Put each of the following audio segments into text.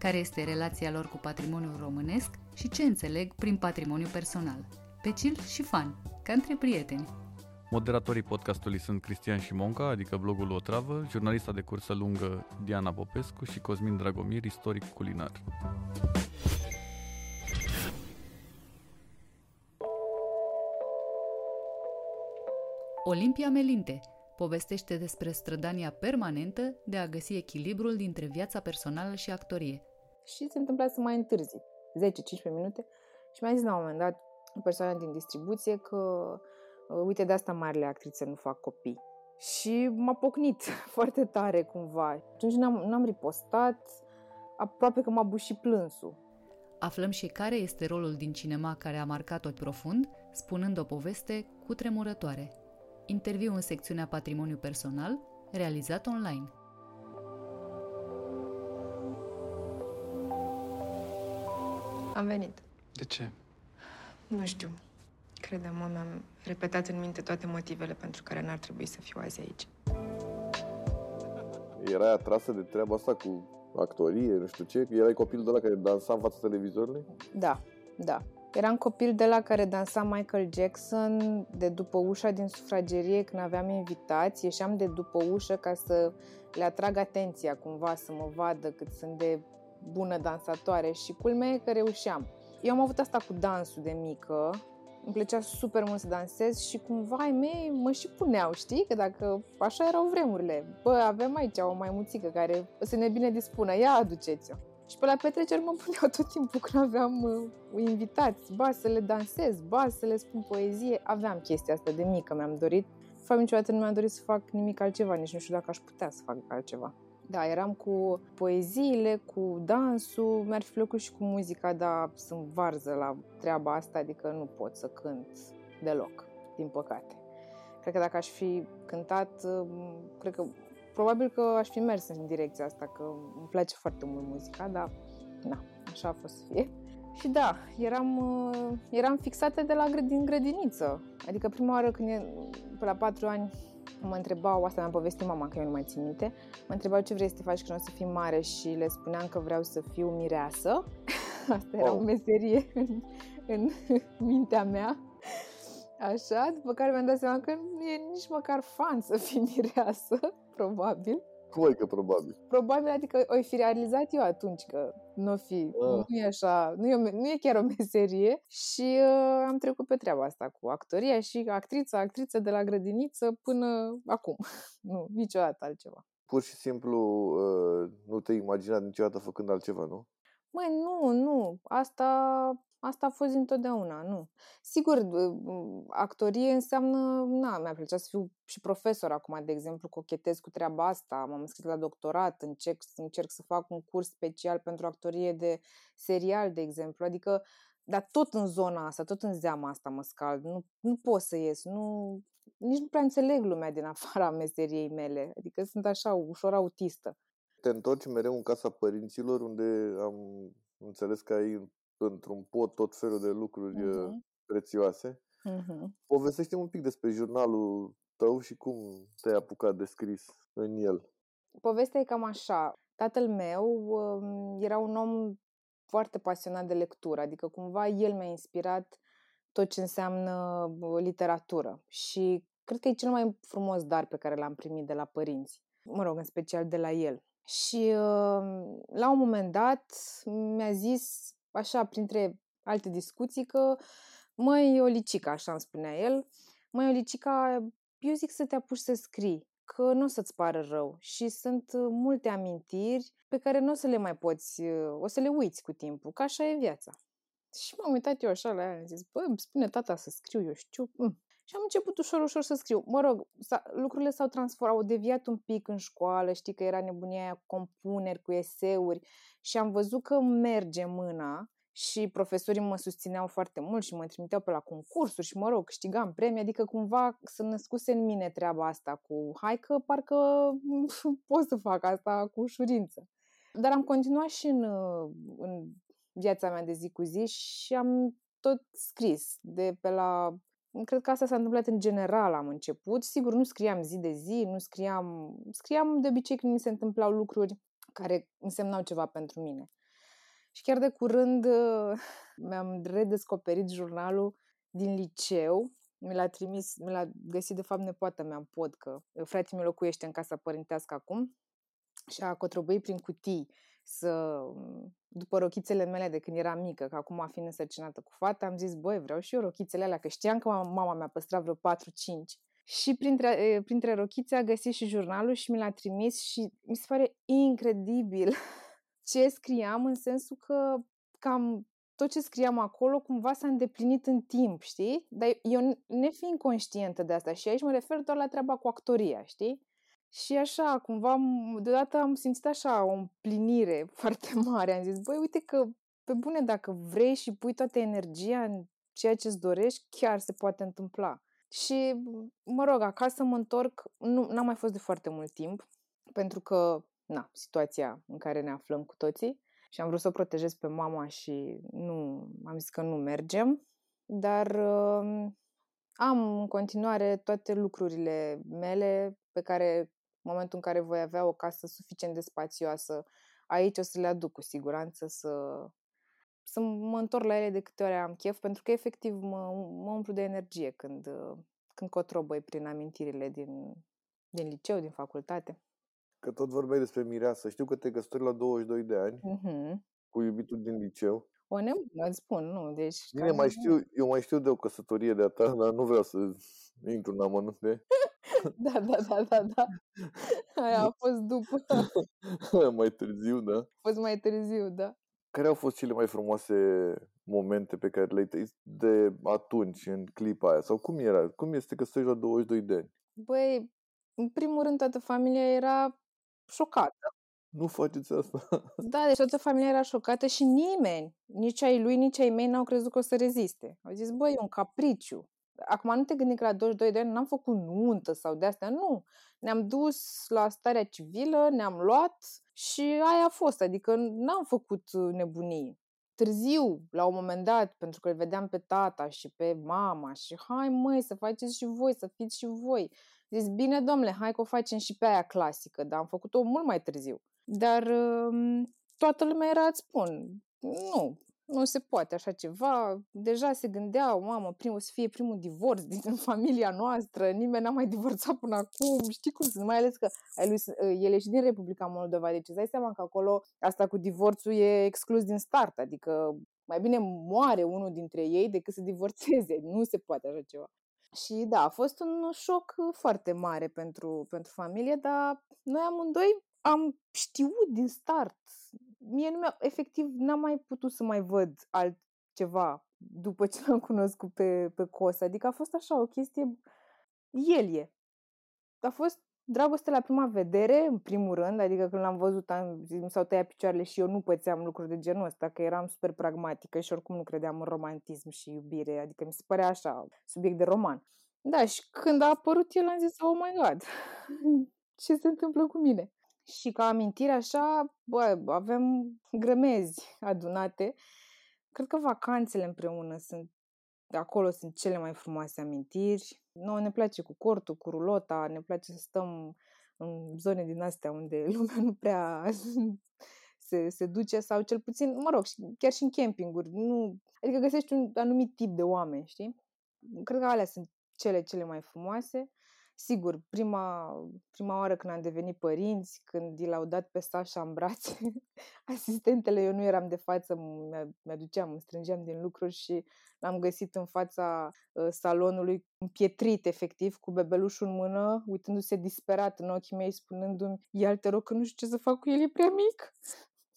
Care este relația lor cu patrimoniul românesc și ce înțeleg prin patrimoniu personal. Pe chill și fan, ca între prieteni. Moderatorii podcastului sunt Cristian Șimonca, adică blogul Otravă, jurnalista de cursă lungă Diana Popescu și Cosmin Dragomir, istoric culinar. Olimpia Melinte povestește despre strădania permanentă de a găsi echilibrul dintre viața personală și actorie. Și se întâmpla să mai întârzi 10-15 minute și mi-a zis la un moment dat o persoană din distribuție că uite de asta marile actrițe nu fac copii. Și m-a pocnit foarte tare cumva. Atunci n-am, n-am ripostat, aproape că m-a bușit plânsul. Aflăm și care este rolul din cinema care a marcat-o profund, spunând o poveste cu tremurătoare interviu în secțiunea Patrimoniu Personal, realizat online. Am venit. De ce? Nu știu. Credem, mi-am repetat în minte toate motivele pentru care n-ar trebui să fiu azi aici. Erai atrasă de treaba asta cu actorie, nu știu ce? Erai copil de la care dansa în fața televizorului? Da, da. Eram copil de la care dansa Michael Jackson de după ușa din sufragerie când aveam invitați. Ieșeam de după ușă ca să le atrag atenția cumva, să mă vadă cât sunt de bună dansatoare și culmea e că reușeam. Eu am avut asta cu dansul de mică, îmi plăcea super mult să dansez și cumva ai mei mă și puneau, știi? Că dacă așa erau vremurile. Bă, avem aici o maimuțică care o să ne bine dispună, ia aduceți-o. Și pe la petreceri mă puneau tot timpul când aveam uh, invitați, ba să le dansez, ba să le spun poezie. Aveam chestia asta de mică, mi-am dorit. De fapt, niciodată nu mi-am dorit să fac nimic altceva, nici nu știu dacă aș putea să fac altceva. Da, eram cu poeziile, cu dansul, mi-ar fi plăcut și cu muzica, dar sunt varză la treaba asta, adică nu pot să cânt deloc, din păcate. Cred că dacă aș fi cântat, uh, cred că probabil că aș fi mers în direcția asta, că îmi place foarte mult muzica, dar na, așa a fost să fie. Și da, eram, uh, eram fixată de la din grădiniță. Adică prima oară când e, pe la patru ani mă întrebau, asta mi-a povestit mama, că eu nu mai țin minte, mă întrebau ce vrei să te faci când o să fii mare și le spuneam că vreau să fiu mireasă. Asta era oh. o meserie în, în mintea mea. Așa, după care mi-am dat seama că nu e nici măcar fan să fii mireasă, probabil. Cum e că probabil? Probabil, adică o fi realizat eu atunci că nu fi, ah. nu e așa, nu e, nu e chiar o meserie și uh, am trecut pe treaba asta cu actoria și actrița, actriță de la grădiniță până acum. nu, niciodată altceva. Pur și simplu uh, nu te imagina niciodată făcând altceva, nu? Măi, nu, nu. Asta Asta a fost întotdeauna, nu. Sigur, actorie înseamnă, na, mi-a plăcea să fiu și profesor acum, de exemplu, cochetez cu treaba asta, m-am înscris la doctorat, încerc, încerc să fac un curs special pentru actorie de serial, de exemplu, adică, dar tot în zona asta, tot în zeama asta mă scald, nu, nu pot să ies, nu, nici nu prea înțeleg lumea din afara meseriei mele, adică sunt așa ușor autistă. Te întorci mereu în casa părinților, unde am înțeles că ai într-un pot tot felul de lucruri uh-huh. prețioase. Uh-huh. Povestește un pic despre jurnalul tău și cum te-ai apucat de scris în el. Povestea e cam așa. Tatăl meu um, era un om foarte pasionat de lectură, adică cumva el mi-a inspirat tot ce înseamnă literatură și cred că e cel mai frumos dar pe care l-am primit de la părinți, mă rog, în special de la el. Și um, la un moment dat mi-a zis așa, printre alte discuții, că măi, Olicica, așa îmi spunea el, măi, Olicica, eu zic să te apuci să scrii, că nu o să-ți pară rău și sunt uh, multe amintiri pe care nu o să le mai poți, uh, o să le uiți cu timpul, că așa e viața. Și m-am uitat eu așa la ea, am zis, bă, îmi spune tata să scriu, eu știu. Mm. Și am început ușor, ușor să scriu. Mă rog, lucrurile s-au transformat, au deviat un pic în școală, știi că era nebunia aia cu compuneri, cu eseuri și am văzut că merge mâna și profesorii mă susțineau foarte mult și mă trimiteau pe la concursuri și, mă rog, câștigam premii, adică cumva să născuse în mine treaba asta cu hai că parcă pot să fac asta cu ușurință. Dar am continuat și în, în viața mea de zi cu zi și am tot scris de pe la Cred că asta s-a întâmplat în general am început. Sigur, nu scriam zi de zi, nu scriam... Scriam de obicei când mi se întâmplau lucruri care însemnau ceva pentru mine. Și chiar de curând mi-am redescoperit jurnalul din liceu. Mi l-a trimis, mi l-a găsit de fapt nepoată mea în pod, că fratele meu locuiește în casa părintească acum și a cotrobăit prin cutii să, după rochițele mele de când eram mică, că acum fiind însărcinată cu fata, am zis, băi, vreau și eu rochițele alea, că știam că mama mea păstra vreo 4-5. Și printre, printre rochițe a găsit și jurnalul și mi l-a trimis și mi se pare incredibil ce scriam în sensul că cam tot ce scriam acolo cumva s-a îndeplinit în timp, știi? Dar eu nefiind conștientă de asta și aici mă refer doar la treaba cu actoria, știi? Și așa, cumva, deodată am simțit așa o împlinire foarte mare. Am zis, băi, uite că, pe bune, dacă vrei și pui toată energia în ceea ce îți dorești, chiar se poate întâmpla. Și, mă rog, acasă mă întorc, nu, n-am mai fost de foarte mult timp, pentru că, na, situația în care ne aflăm cu toții și am vrut să o protejez pe mama și nu, am zis că nu mergem, dar uh, am în continuare toate lucrurile mele pe care în momentul în care voi avea o casă suficient de spațioasă, aici o să le aduc cu siguranță să, să mă întorc la ele de câte ori am chef, pentru că efectiv mă, mă umplu de energie când, când cotrobăi prin amintirile din, din liceu, din facultate. Că tot vorbeai despre mireasă. Știu că te căsători la 22 de ani uh-huh. cu iubitul din liceu. O nebună, îți spun, nu, deci... Bine, mai știu, eu mai știu de o căsătorie de-a ta, dar nu vreau să intru în amănunte. Da, da, da, da, da. Aia a fost după. mai târziu, da? A fost mai târziu, da. Care au fost cele mai frumoase momente pe care le-ai trăit de atunci, în clipa aia? Sau cum era? Cum este că stai la 22 de ani? Băi, în primul rând toată familia era șocată. Nu faceți asta. Da, deci toată familia era șocată și nimeni, nici ai lui, nici ai mei, n-au crezut că o să reziste. Au zis, băi, e un capriciu. Acum nu te gândi că la 22 de ani n-am făcut nuntă sau de astea, nu. Ne-am dus la starea civilă, ne-am luat și aia a fost, adică n-am făcut nebunii. Târziu, la un moment dat, pentru că îl vedeam pe tata și pe mama și hai măi să faceți și voi, să fiți și voi. Zis, bine domnule, hai că o facem și pe aia clasică, dar am făcut-o mult mai târziu. Dar um, toată lumea era, îți spun, nu, nu se poate așa ceva. Deja se gândeau, mamă, primul să fie primul divorț din familia noastră, nimeni n-a mai divorțat până acum, știi cum sunt, mai ales că ai lui, ă, el e și din Republica Moldova, deci îți dai seama că acolo asta cu divorțul e exclus din start, adică mai bine moare unul dintre ei decât să divorțeze, nu se poate așa ceva. Și da, a fost un șoc foarte mare pentru, pentru familie, dar noi amândoi am știut din start mie nu mi-a, efectiv n-am mai putut să mai văd altceva după ce l-am cunoscut pe, pe Cos. Adică a fost așa o chestie, el e. A fost dragoste la prima vedere, în primul rând, adică când l-am văzut, am, mi s-au tăiat picioarele și eu nu pățeam lucruri de genul ăsta, că eram super pragmatică și oricum nu credeam în romantism și iubire, adică mi se părea așa, subiect de roman. Da, și când a apărut el am zis, oh my god, ce se întâmplă cu mine? Și ca amintire așa, bă, avem grămezi adunate. Cred că vacanțele împreună sunt, acolo sunt cele mai frumoase amintiri. Noi ne place cu cortul, cu rulota, ne place să stăm în zone din astea unde lumea nu prea se, se duce sau cel puțin, mă rog, chiar și în campinguri. Nu, adică găsești un anumit tip de oameni, știi? Cred că alea sunt cele cele mai frumoase. Sigur, prima, prima oară când am devenit părinți, când i l-au dat pe Sasha în brațe, asistentele, eu nu eram de față, mi-aduceam, îmi strângeam din lucruri și l-am găsit în fața uh, salonului împietrit, efectiv, cu bebelușul în mână, uitându-se disperat în ochii mei, spunându-mi, ia te rog că nu știu ce să fac cu el, e prea mic.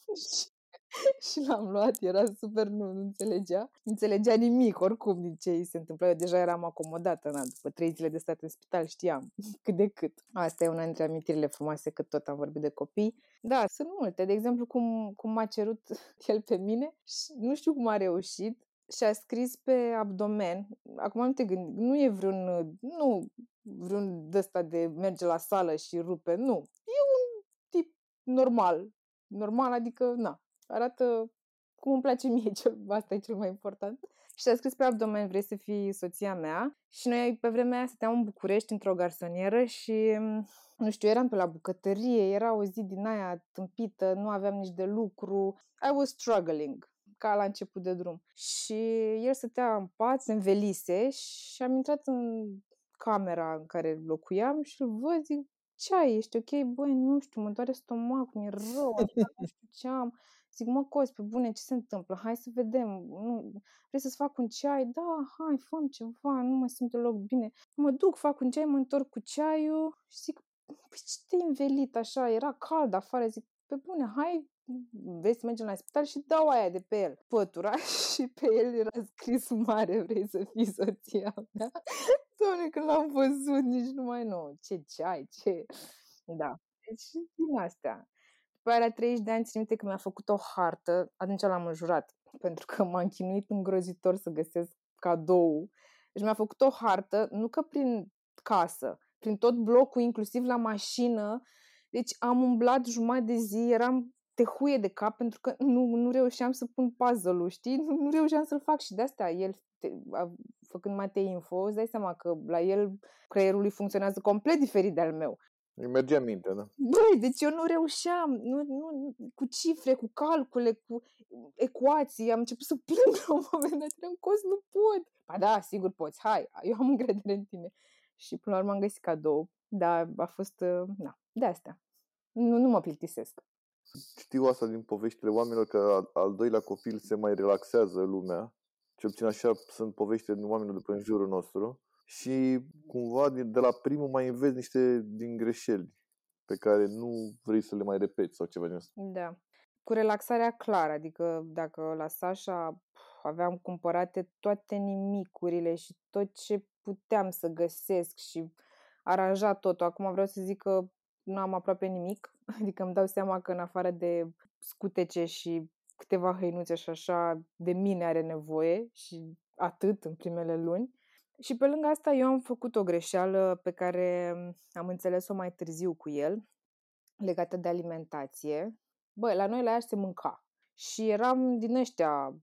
și, și l-am luat, era super, nu, nu înțelegea. Nu înțelegea nimic, oricum, din ce îi se întâmplă. Eu deja eram acomodată, na, după trei zile de stat în spital știam cât de cât. Asta e una dintre amintirile frumoase că tot am vorbit de copii. Da, sunt multe. De exemplu, cum, cum m-a cerut el pe mine și nu știu cum a reușit, și a scris pe abdomen, acum nu te gândi, nu e vreun, nu vreun dăsta de merge la sală și rupe, nu. E un tip normal. Normal, adică, na, arată cum îmi place mie, cel, asta e cel mai important. Și a scris pe abdomen, vrei să fii soția mea? Și noi pe vremea aia stăteam în București într-o garsonieră și, nu știu, eram pe la bucătărie, era o zi din aia tâmpită, nu aveam nici de lucru. I was struggling ca la început de drum. Și el stătea în pat, se învelise și am intrat în camera în care locuiam și îl văd, zic, ce ai, ești ok? Băi, nu știu, mă doare stomacul, mi-e rău, nu știu ce am. Zic, mă, Cos, pe bune, ce se întâmplă? Hai să vedem. Nu, vrei să-ți fac un ceai? Da, hai, fă ceva, nu mă simt deloc bine. Mă duc, fac un ceai, mă întorc cu ceaiul și zic, păi ce te-ai învelit așa? Era cald afară, zic, pe bune, hai, vrei să mergem la spital și dau aia de pe el. Pătura și pe el era scris mare, vrei să fii soția mea. Doamne, când l-am văzut, nici nu mai nu. Ce ceai, ce... Da. Deci din astea. După aia, la 30 de ani, țin minte că mi-a făcut o hartă, atunci l-am înjurat, pentru că m-am chinuit îngrozitor să găsesc cadou. Deci mi-a făcut o hartă, nu că prin casă, prin tot blocul, inclusiv la mașină. Deci am umblat jumătate de zi, eram te huie de cap pentru că nu, nu reușeam să pun puzzle-ul, știi? Nu, nu reușeam să-l fac și de asta el, te, a, făcând mate info, îți dai seama că la el creierul lui funcționează complet diferit de al meu. Îi mergea mintea, da? Băi, deci eu nu reușeam, nu, nu, cu cifre, cu calcule, cu ecuații, am început să plâng la un moment dat, eram cos, nu pot. Ba da, sigur poți, hai, eu am încredere în tine. Și până la urmă am găsit cadou, dar a fost, uh, na, de asta. Nu, nu mă plictisesc. Știu asta din poveștile oamenilor că al doilea copil se mai relaxează lumea. Cel puțin așa sunt poveștile din oamenilor de pe în jurul nostru. Și cumva de la primul mai înveți niște din greșeli pe care nu vrei să le mai repeți sau ceva din asta. Da. Cu relaxarea clară, adică dacă la Sasha aveam cumpărate toate nimicurile și tot ce puteam să găsesc și aranjat totul. Acum vreau să zic că nu am aproape nimic, adică îmi dau seama că în afară de scutece și câteva hăinuțe și așa, de mine are nevoie și atât în primele luni. Și pe lângă asta eu am făcut o greșeală pe care am înțeles-o mai târziu cu el, legată de alimentație. Bă, la noi la ea se mânca. Și eram din ăștia,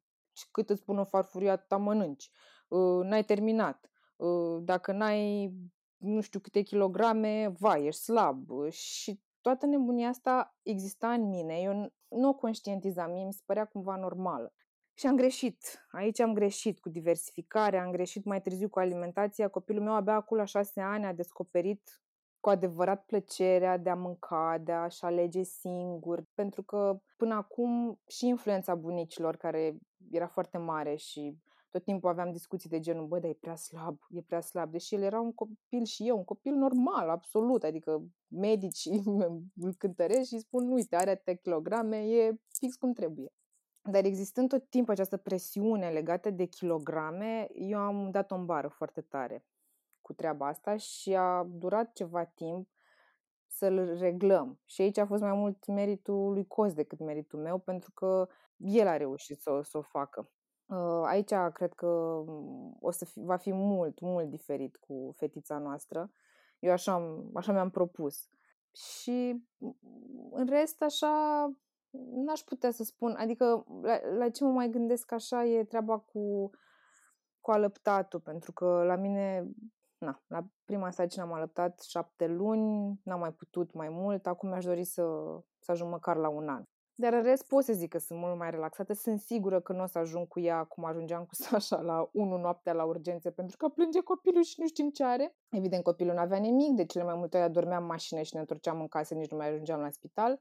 cât îți spun o farfurie, atâta mănânci. Uh, n-ai terminat. Uh, dacă n-ai nu știu câte kilograme, vai, ești slab. Și toată nebunia asta exista în mine. Eu nu o conștientizam, mie mi se părea cumva normală. Și am greșit. Aici am greșit cu diversificarea, am greșit mai târziu cu alimentația. Copilul meu abia acum la șase ani a descoperit cu adevărat plăcerea de a mânca, de a-și alege singur, pentru că până acum și influența bunicilor, care era foarte mare și tot timpul aveam discuții de genul, bă, dar e prea slab, e prea slab, deși el era un copil și eu, un copil normal, absolut, adică medicii îl cântăresc și spun, uite, are atâtea kilograme, e fix cum trebuie. Dar existând tot timpul această presiune legată de kilograme, eu am dat o bară foarte tare cu treaba asta și a durat ceva timp să-l reglăm. Și aici a fost mai mult meritul lui Cos decât meritul meu, pentru că el a reușit să, să o facă. Uh, aici cred că mm, o să fi, va fi mult, mult diferit cu fetița noastră. Eu așa, așa mi-am propus. Și mm, în rest, așa, n-aș putea să spun. Adică, la, la ce mă mai gândesc așa e treaba cu, cu alăptatul, pentru că la mine, na, la prima sarcină am alăptat șapte luni, n-am mai putut mai mult, acum mi-aș dori să, să ajung măcar la un an. Dar în rest pot să zic că sunt mult mai relaxată. Sunt sigură că nu o să ajung cu ea cum ajungeam cu Sasha la 1 noaptea la urgențe pentru că plânge copilul și nu știm ce are. Evident, copilul nu avea nimic, de cele mai multe ori adormeam în mașină și ne întorceam în casă, nici nu mai ajungeam la spital.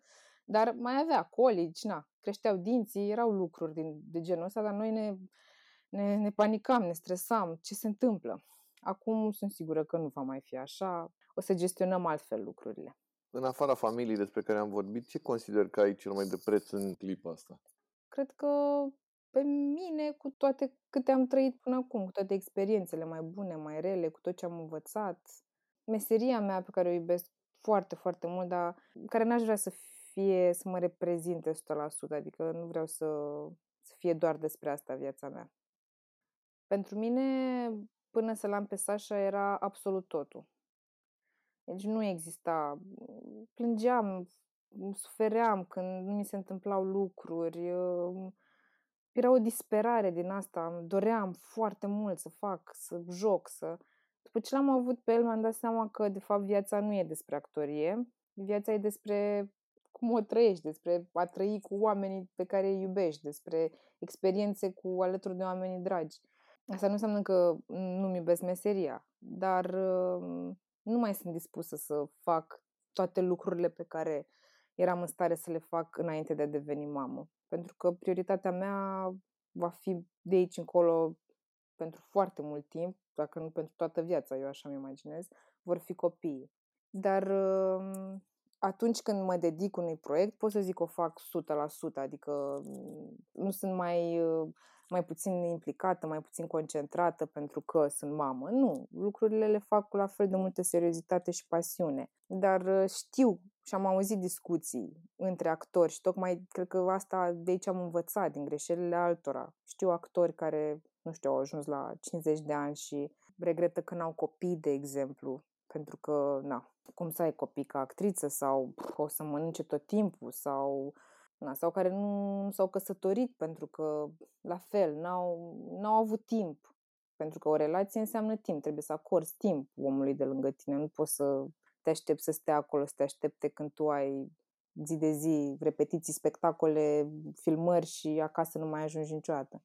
Dar mai avea colici, na, creșteau dinții, erau lucruri din, de genul ăsta, dar noi ne, ne, ne panicam, ne stresam, ce se întâmplă. Acum sunt sigură că nu va mai fi așa, o să gestionăm altfel lucrurile. În afara familiei despre care am vorbit, ce consider că ai cel mai de preț în clipa asta? cred că pe mine cu toate câte am trăit până acum, cu toate experiențele mai bune, mai rele, cu tot ce am învățat. Meseria mea pe care o iubesc foarte, foarte mult, dar care n-aș vrea să fie, să mă reprezinte 100%, adică nu vreau să, să fie doar despre asta viața mea. Pentru mine, până să l-am pe Sasha, era absolut totul. Deci nu exista. Plângeam, sufeream când nu mi se întâmplau lucruri. Era o disperare din asta. Doream foarte mult să fac, să joc, să... După ce l-am avut pe el, mi-am dat seama că, de fapt, viața nu e despre actorie. Viața e despre cum o trăiești, despre a trăi cu oamenii pe care îi iubești, despre experiențe cu alături de oamenii dragi. Asta nu înseamnă că nu-mi iubesc meseria, dar uh, nu mai sunt dispusă să fac toate lucrurile pe care eram în stare să le fac înainte de a deveni mamă. Pentru că prioritatea mea va fi de aici încolo pentru foarte mult timp, dacă nu pentru toată viața, eu așa mi imaginez, vor fi copiii. Dar uh, atunci când mă dedic unui proiect, pot să zic că o fac 100%, adică mm, nu sunt mai, uh, mai puțin implicată, mai puțin concentrată pentru că sunt mamă. Nu, lucrurile le fac cu la fel de multă seriozitate și pasiune. Dar uh, știu și am auzit discuții între actori și tocmai cred că asta de aici am învățat, din greșelile altora. Știu actori care, nu știu, au ajuns la 50 de ani și regretă că n-au copii, de exemplu, pentru că, na, cum să ai copii ca actriță sau o să mănânce tot timpul sau na, sau care nu s-au căsătorit pentru că, la fel, n-au, n-au avut timp. Pentru că o relație înseamnă timp, trebuie să acorzi timp omului de lângă tine, nu poți să te aștepți să stea acolo, să te aștepte când tu ai zi de zi repetiții, spectacole, filmări și acasă nu mai ajungi niciodată.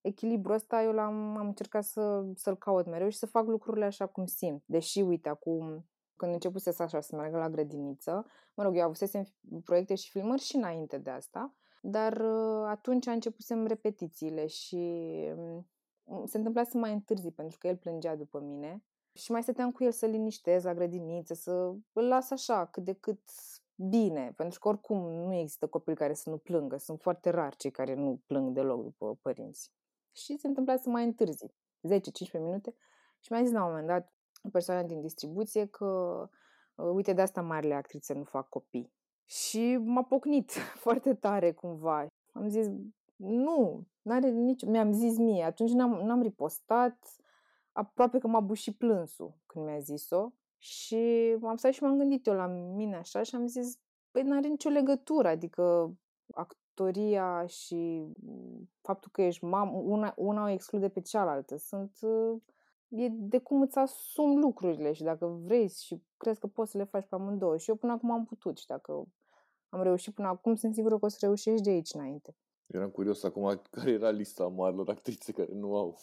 Echilibrul ăsta eu l-am am încercat să, să-l caut mereu și să fac lucrurile așa cum simt. Deși, uite, acum când începuse așa să meargă la grădiniță. Mă rog, eu avusesem proiecte și filmări și înainte de asta, dar uh, atunci a începusem repetițiile și um, se întâmpla să mai întârzi pentru că el plângea după mine și mai stăteam cu el să liniștez la grădiniță, să îl las așa cât de cât bine, pentru că oricum nu există copii care să nu plângă, sunt foarte rari cei care nu plâng deloc după părinți. Și se întâmpla să mai întârzi 10-15 minute și mi-a zis la un moment dat, o persoană din distribuție că uh, uite de asta marile actrițe nu fac copii. Și m-a pocnit foarte tare cumva. Am zis, nu, n-are nici... Mi-am zis mie, atunci n-am, n-am ripostat, aproape că m-a bușit plânsul când mi-a zis-o. Și am stat și m-am gândit eu la mine așa și am zis, păi n-are nicio legătură, adică actoria și faptul că ești mamă, una, una o exclude pe cealaltă. Sunt uh, e de cum îți asumi lucrurile și dacă vrei și crezi că poți să le faci pe amândouă. Și eu până acum am putut și dacă am reușit până acum, sunt sigură că o să reușești de aici înainte. Eram curios acum care era lista marilor actrițe care nu au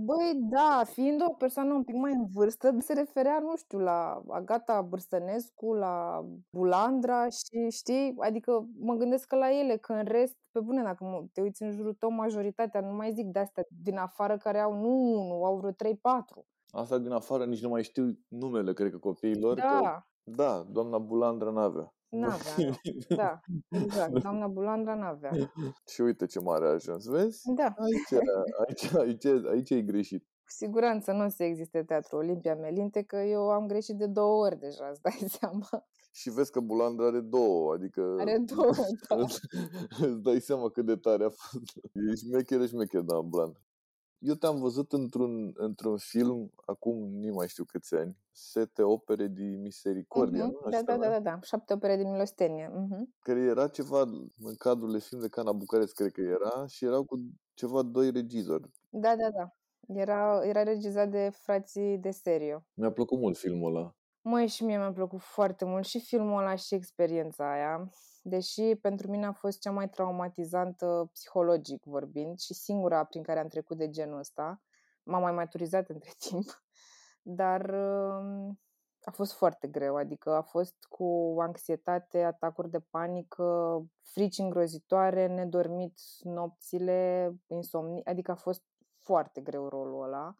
Băi, da, fiind o persoană un pic mai în vârstă, se referea, nu știu, la Agata Bârstănescu, la Bulandra și știi, adică mă gândesc că la ele, că în rest, pe bune, dacă te uiți în jurul tău, majoritatea, nu mai zic de astea din afară care au, nu, nu, au vreo 3-4. Asta din afară nici nu mai știu numele, cred că copiilor. Da. Că, da, doamna Bulandra n-avea. N-avea, nu. Da, exact. Doamna Bulandra n-avea. Și uite ce mare a ajuns, vezi? Da. Aici, aici, aici, aici e greșit. Cu siguranță nu o să existe teatru Olimpia Melinte, că eu am greșit de două ori deja, îți dai seama. Și vezi că Bulandra are două, adică... Are două, da. îți dai seama cât de tare a fost. E șmecheră, șmecheră, da, Bulandra. Eu te-am văzut într-un, într-un film, acum nu mai știu câți ani, Sete opere de misericordia, uh-huh. nu? Da, da, da, da, da, șapte opere de milostenie. Uh-huh. Care era ceva în cadrul de film de Cana Bucarest, cred că era, și erau cu ceva doi regizori. Da, da, da. Era, era regizat de frații de serio. Mi-a plăcut mult filmul ăla. Măi, și mie mi-a plăcut foarte mult și filmul ăla și experiența aia, deși pentru mine a fost cea mai traumatizantă psihologic vorbind și singura prin care am trecut de genul ăsta. M-am mai maturizat între timp, dar um, a fost foarte greu, adică a fost cu anxietate, atacuri de panică, frici îngrozitoare, nedormit nopțile, insomni, adică a fost foarte greu rolul ăla,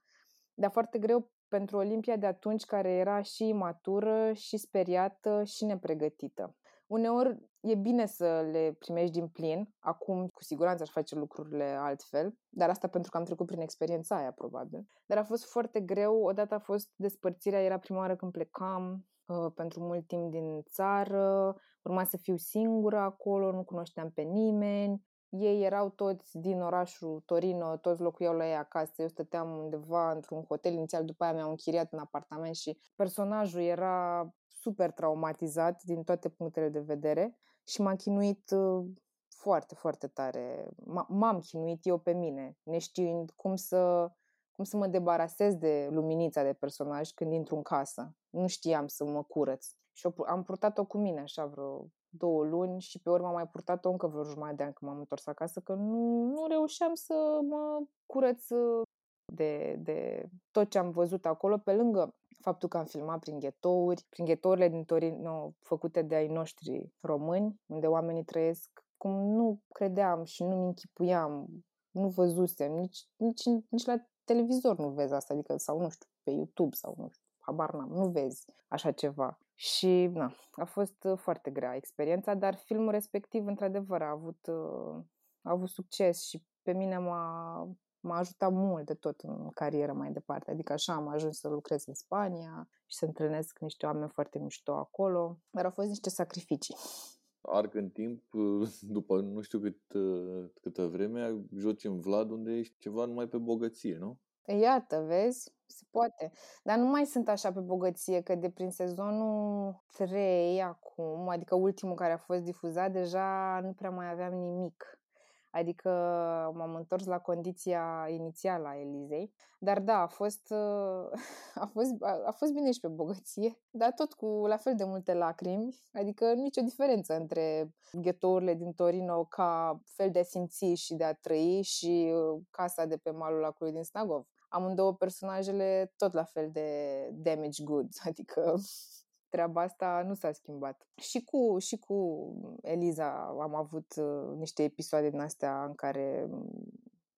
dar foarte greu pentru Olimpia de atunci care era și imatură, și speriată, și nepregătită. Uneori e bine să le primești din plin, acum cu siguranță aș face lucrurile altfel, dar asta pentru că am trecut prin experiența aia, probabil. Dar a fost foarte greu, odată a fost despărțirea, era prima oară când plecam, uh, pentru mult timp din țară, urma să fiu singură acolo, nu cunoșteam pe nimeni, ei erau toți din orașul Torino, toți locuiau la ei acasă, eu stăteam undeva într-un hotel inițial, după aia mi-au închiriat un apartament și personajul era super traumatizat din toate punctele de vedere și m-a chinuit uh, foarte, foarte tare. M-am chinuit eu pe mine, neștiind cum să, cum să mă debarasez de luminița de personaj când intru în casă. Nu știam să mă curăț. Și am purtat-o cu mine așa vreo două luni și pe urmă am mai purtat-o încă vreo jumătate de ani când m-am întors acasă, că nu, nu reușeam să mă curăț uh, de, de tot ce am văzut acolo, pe lângă faptul că am filmat prin ghetouri, prin ghetourile din Torino făcute de ai noștri români, unde oamenii trăiesc cum nu credeam și nu-mi închipuiam, nu văzusem, nici, nici, nici la televizor nu vezi asta, adică sau nu știu, pe YouTube sau nu știu, habar n-am, nu vezi așa ceva. Și na, a fost uh, foarte grea experiența, dar filmul respectiv, într-adevăr, a avut, uh, a avut succes și pe mine m-a, m-a ajutat mult de tot în carieră mai departe. Adică așa am ajuns să lucrez în Spania și să întâlnesc niște oameni foarte mișto acolo, dar au fost niște sacrificii. Arc în timp, după nu știu cât, câtă vreme, joci în Vlad unde ești ceva numai pe bogăție, nu? Iată, vezi? Se poate. Dar nu mai sunt așa pe bogăție, că de prin sezonul 3 acum, adică ultimul care a fost difuzat, deja nu prea mai aveam nimic. Adică m-am întors la condiția inițială a Elizei. Dar da, a fost, a fost, a fost bine și pe bogăție, dar tot cu la fel de multe lacrimi. Adică nicio diferență între ghetourile din Torino ca fel de a simți și de a trăi și uh, casa de pe malul lacului din Snagov amândouă personajele tot la fel de damage goods, adică treaba asta nu s-a schimbat. Și cu, și cu Eliza am avut uh, niște episoade din astea în care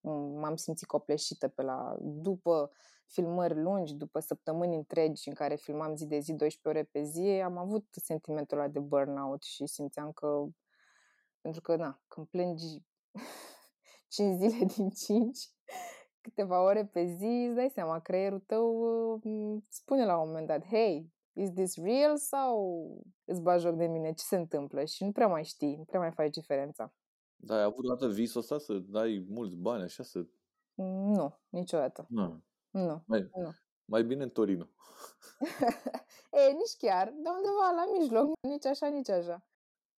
mm, m-am simțit copleșită pe la după filmări lungi, după săptămâni întregi în care filmam zi de zi, 12 ore pe zi, am avut sentimentul ăla de burnout și simțeam că pentru că, na, când plângi 5 zile din 5, câteva ore pe zi, îți dai seama, creierul tău mm, spune la un moment dat, hey, is this real sau îți bagi joc de mine? Ce se întâmplă? Și nu prea mai știi, nu prea mai faci diferența. Da, ai avut dată visul ăsta să dai mulți bani așa să... Nu, niciodată. Nu. Nu. Mai, nu. mai bine în Torino. e, nici chiar, dar undeva la mijloc, nici așa, nici așa.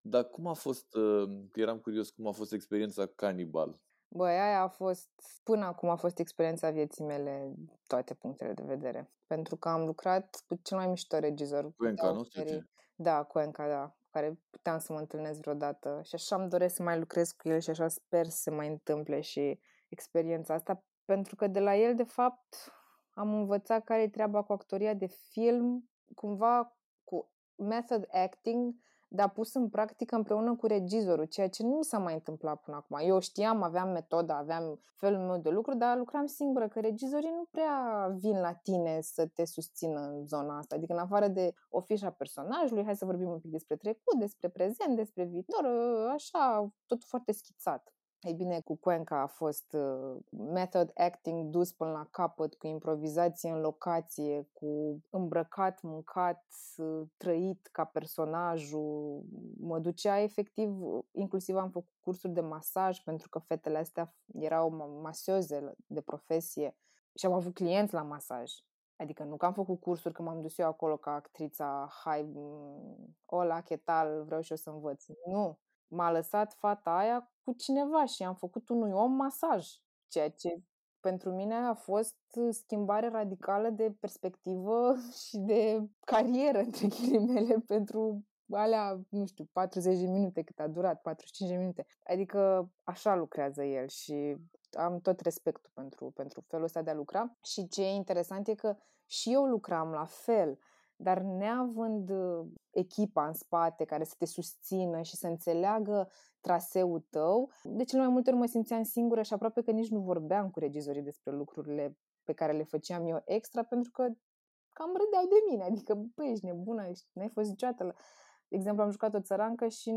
Dar cum a fost, uh, eram curios, cum a fost experiența canibal? Băi, aia a fost, până acum a fost experiența vieții mele, toate punctele de vedere. Pentru că am lucrat cu cel mai mișto regizor. Cuenca, nu? Ce? Da, Cuenca, da care puteam să mă întâlnesc vreodată și așa îmi doresc să mai lucrez cu el și așa sper să se mai întâmple și experiența asta, pentru că de la el, de fapt, am învățat care e treaba cu actoria de film, cumva cu method acting, dar pus în practică împreună cu regizorul, ceea ce nu mi s-a mai întâmplat până acum. Eu știam, aveam metoda, aveam felul meu de lucru, dar lucram singură, că regizorii nu prea vin la tine să te susțină în zona asta. Adică în afară de o fișa personajului, hai să vorbim un pic despre trecut, despre prezent, despre viitor, așa, tot foarte schițat. Ei bine, cu Cuenca a fost uh, method acting dus până la capăt, cu improvizație în locație, cu îmbrăcat, mâncat, uh, trăit ca personajul. Mă ducea efectiv, inclusiv am făcut cursuri de masaj pentru că fetele astea erau masioze de profesie și am avut clienți la masaj. Adică nu că am făcut cursuri, că m-am dus eu acolo ca actrița, hai, mm, hola, ce tal, vreau și eu să învăț. Nu, m-a lăsat fata aia cu cineva și am făcut unui om masaj, ceea ce pentru mine a fost schimbare radicală de perspectivă și de carieră, între ghilimele, pentru alea, nu știu, 40 de minute cât a durat, 45 de minute. Adică așa lucrează el și am tot respectul pentru, pentru felul ăsta de a lucra. Și ce e interesant e că și eu lucram la fel dar neavând uh, echipa în spate care să te susțină și să înțeleagă traseul tău, de cel mai multe ori mă simțeam singură și aproape că nici nu vorbeam cu regizorii despre lucrurile pe care le făceam eu extra, pentru că cam râdeau de mine, adică, băi, ești nebună, ești, n-ai fost niciodată la... De exemplu, am jucat o țărancă și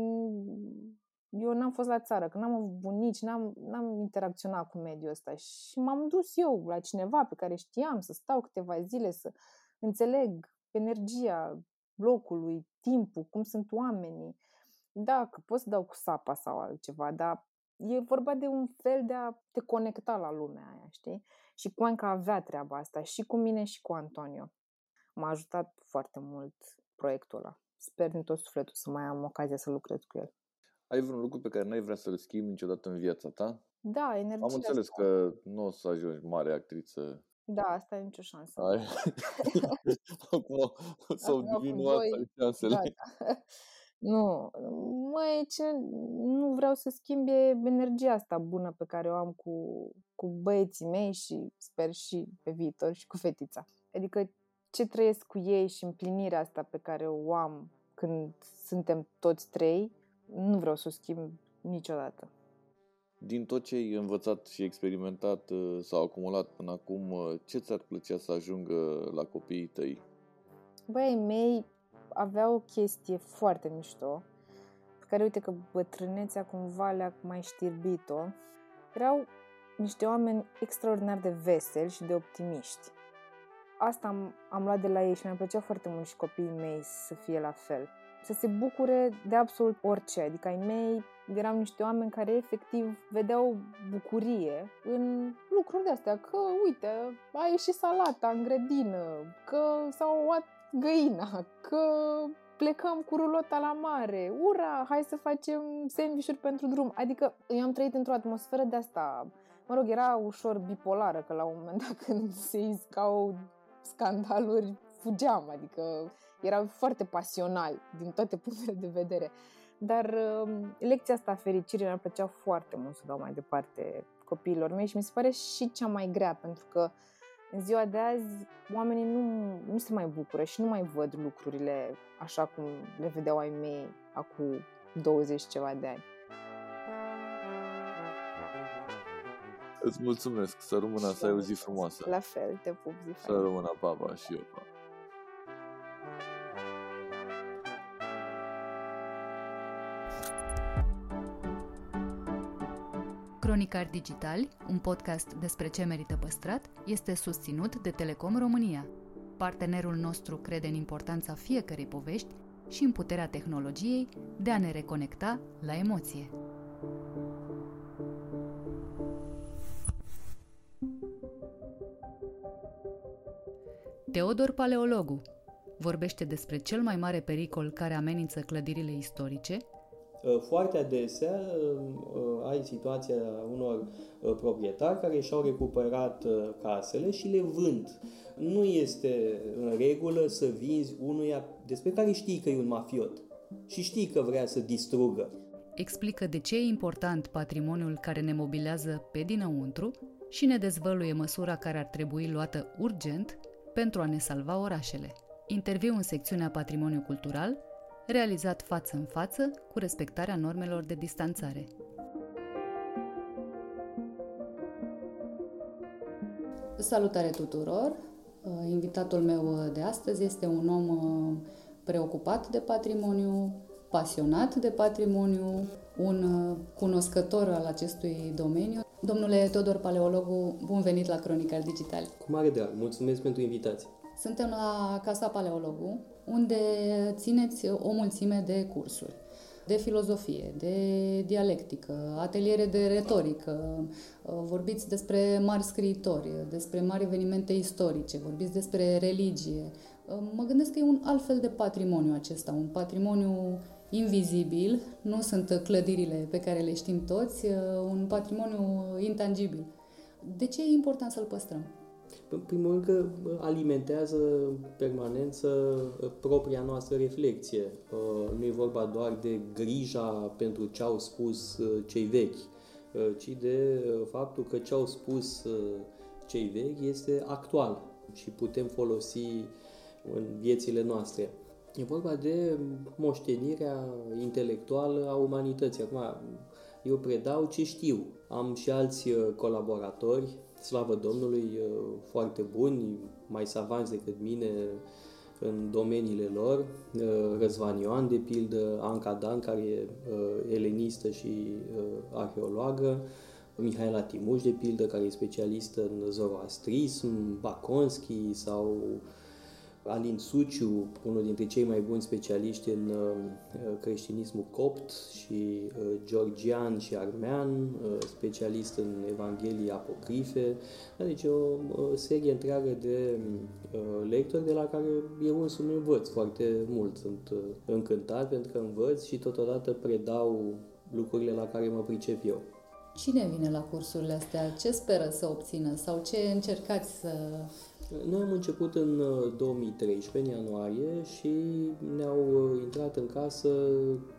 eu n-am fost la țară, că n-am avut bunici, n-am, n-am interacționat cu mediul ăsta. Și m-am dus eu la cineva pe care știam să stau câteva zile, să înțeleg energia locului, timpul, cum sunt oamenii. Da, că pot să dau cu sapa sau altceva, dar e vorba de un fel de a te conecta la lumea aia, știi? Și Cuenca avea treaba asta și cu mine și cu Antonio. M-a ajutat foarte mult proiectul ăla. Sper din tot sufletul să mai am ocazia să lucrez cu el. Ai vreun lucru pe care n-ai vrea să-l schimbi niciodată în viața ta? Da, energia Am înțeles asta. că nu o să ajungi mare actriță. Da, asta e nicio șansă. Ai? Acum s-au Acum cu diminuat doi, șansele. Da, da. Nu, măi, ce nu vreau să schimb e energia asta bună pe care o am cu, cu băieții mei și sper și pe viitor și cu fetița. Adică ce trăiesc cu ei și împlinirea asta pe care o am când suntem toți trei, nu vreau să o schimb niciodată. Din tot ce ai învățat și experimentat uh, sau acumulat până acum, uh, ce ți-ar plăcea să ajungă la copiii tăi? Băi mei avea o chestie foarte mișto, pe care uite că bătrânețea cumva le-a mai știrbit-o. Erau niște oameni extraordinar de veseli și de optimiști. Asta am, am luat de la ei și mi-a plăcea foarte mult și copiii mei să fie la fel. Să se bucure de absolut orice. Adică ai mei erau niște oameni care efectiv vedeau bucurie în lucruri de astea. Că, uite, a ieșit salata în grădină, că s-au luat găina, că plecăm cu rulota la mare, ura, hai să facem sandvișuri pentru drum. Adică eu am trăit într-o atmosferă de asta, mă rog, era ușor bipolară, că la un moment dat când se iscau scandaluri, fugeam, adică erau foarte pasional din toate punctele de vedere. Dar uh, lecția asta a fericirii mi-ar plăcea foarte mult să dau mai departe copiilor mei și mi se pare și cea mai grea, pentru că în ziua de azi oamenii nu, nu se mai bucură și nu mai văd lucrurile așa cum le vedeau ai mei acum 20 ceva de ani. Îți mulțumesc, să rămână, să ai o zi frumoasă. La fel, te pup, zi Să rămână, papa, și eu, pa. Cronicar Digital, un podcast despre ce merită păstrat, este susținut de Telecom România. Partenerul nostru crede în importanța fiecărei povești și în puterea tehnologiei de a ne reconecta la emoție. Teodor Paleologu vorbește despre cel mai mare pericol care amenință clădirile istorice, foarte adesea ai situația unor proprietari care și-au recuperat casele și le vând. Nu este în regulă să vinzi unuia despre care știi că e un mafiot și știi că vrea să distrugă. Explică de ce e important patrimoniul care ne mobilează pe dinăuntru și ne dezvăluie măsura care ar trebui luată urgent pentru a ne salva orașele. Interviu în secțiunea Patrimoniu Cultural realizat față în față cu respectarea normelor de distanțare. Salutare tuturor! Invitatul meu de astăzi este un om preocupat de patrimoniu, pasionat de patrimoniu, un cunoscător al acestui domeniu. Domnule Teodor Paleologu, bun venit la Cronicar Digital! Cu mare drag, mulțumesc pentru invitație! Suntem la Casa Paleologu, unde țineți o mulțime de cursuri de filozofie, de dialectică, ateliere de retorică, vorbiți despre mari scriitori, despre mari evenimente istorice, vorbiți despre religie. Mă gândesc că e un alt fel de patrimoniu acesta, un patrimoniu invizibil, nu sunt clădirile pe care le știm toți, un patrimoniu intangibil. De ce e important să-l păstrăm? În primul rând că alimentează permanență propria noastră reflexie. Nu e vorba doar de grija pentru ce au spus cei vechi, ci de faptul că ce au spus cei vechi este actual și putem folosi în viețile noastre. E vorba de moștenirea intelectuală a umanității. Acum, eu predau ce știu. Am și alți colaboratori slavă Domnului, foarte buni, mai savanți decât mine în domeniile lor, Răzvan Ioan, de pildă, Anca Dan, care e elenistă și arheologă, Mihaela Timuș, de pildă, care e specialistă în zoroastrism, Baconski sau Alin Suciu, unul dintre cei mai buni specialiști în uh, creștinismul copt și uh, georgian și armean, uh, specialist în Evanghelii apocrife, deci o serie întreagă de lectori de la care eu însumi învăț foarte mult. Sunt încântat pentru că învăț și totodată predau lucrurile la care mă pricep eu. Cine vine la cursurile astea? Ce speră să obțină? Sau ce încercați să... Noi am început în 2013, uh, în ianuarie, și ne-au uh, intrat în casă,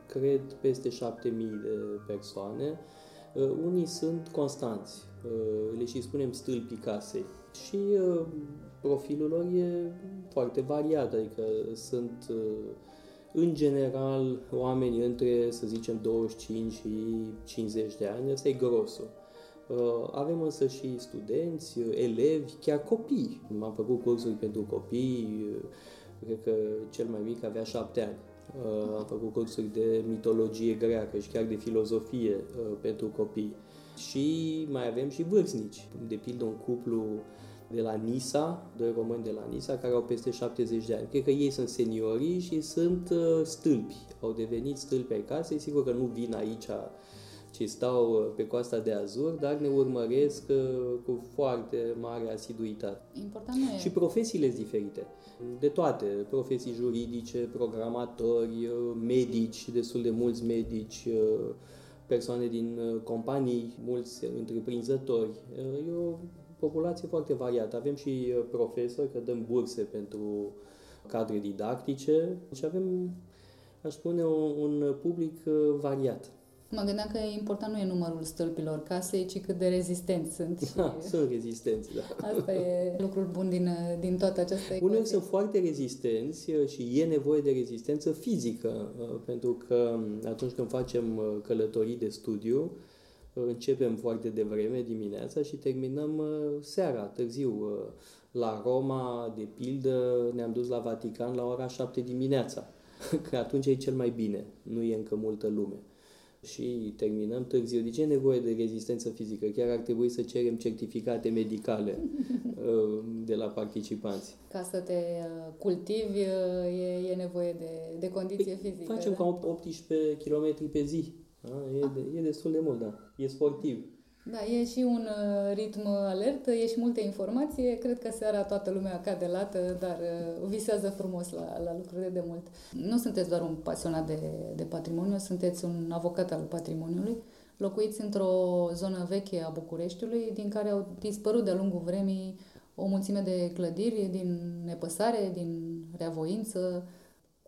cred, peste 7000 de persoane. Uh, unii sunt constanți, le și spunem stâlpii casei. Și profilul lor e foarte variat, adică sunt în general, oamenii între, să zicem, 25 și 50 de ani, ăsta e grosul. Uh, avem însă și studenți, elevi, chiar copii. Am făcut cursuri pentru copii, uh, cred că cel mai mic avea șapte ani. Uh, am făcut cursuri de mitologie greacă și chiar de filozofie pentru copii. Și mai avem și vârstnici. De pildă un cuplu de la Nisa, doi români de la Nisa, care au peste 70 de ani. Cred că ei sunt seniorii și sunt uh, stâlpi. Au devenit stâlpi ai casei. Sigur că nu vin aici ci stau uh, pe coasta de Azur, dar ne urmăresc uh, cu foarte mare asiduitate. Important e... Și profesiile sunt diferite. De toate, profesii juridice, programatori, medici, destul de mulți medici, persoane din companii, mulți întreprinzători. Eu populație foarte variată. Avem și uh, profesori, că dăm burse pentru cadre didactice și avem, aș spune, un, un public uh, variat. Mă gândeam că important nu e numărul stâlpilor casei, ci cât de rezistenți sunt. Da, sunt rezistenți, da. Asta e lucrul bun din, din toată această ecuație. Unii sunt foarte rezistenți uh, și e nevoie de rezistență fizică, pentru că um, atunci când facem călătorii de studiu, începem foarte devreme dimineața și terminăm uh, seara, târziu. Uh, la Roma, de pildă, ne-am dus la Vatican la ora 7 dimineața, că atunci e cel mai bine, nu e încă multă lume. Și terminăm târziu. De ce e nevoie de rezistență fizică? Chiar ar trebui să cerem certificate medicale uh, de la participanți. Ca să te cultivi, e, e nevoie de, de condiție păi, fizică. Facem da? cam 18 km pe zi a, e, de, e destul de mult, da. E sportiv. Da, e și un uh, ritm alert, e și multe informație. Cred că seara toată lumea cade lată, dar uh, visează frumos la, la lucruri de mult. Nu sunteți doar un pasionat de, de patrimoniu, sunteți un avocat al patrimoniului. Locuiți într-o zonă veche a Bucureștiului, din care au dispărut de-a lungul vremii o mulțime de clădiri din nepăsare, din reavoință.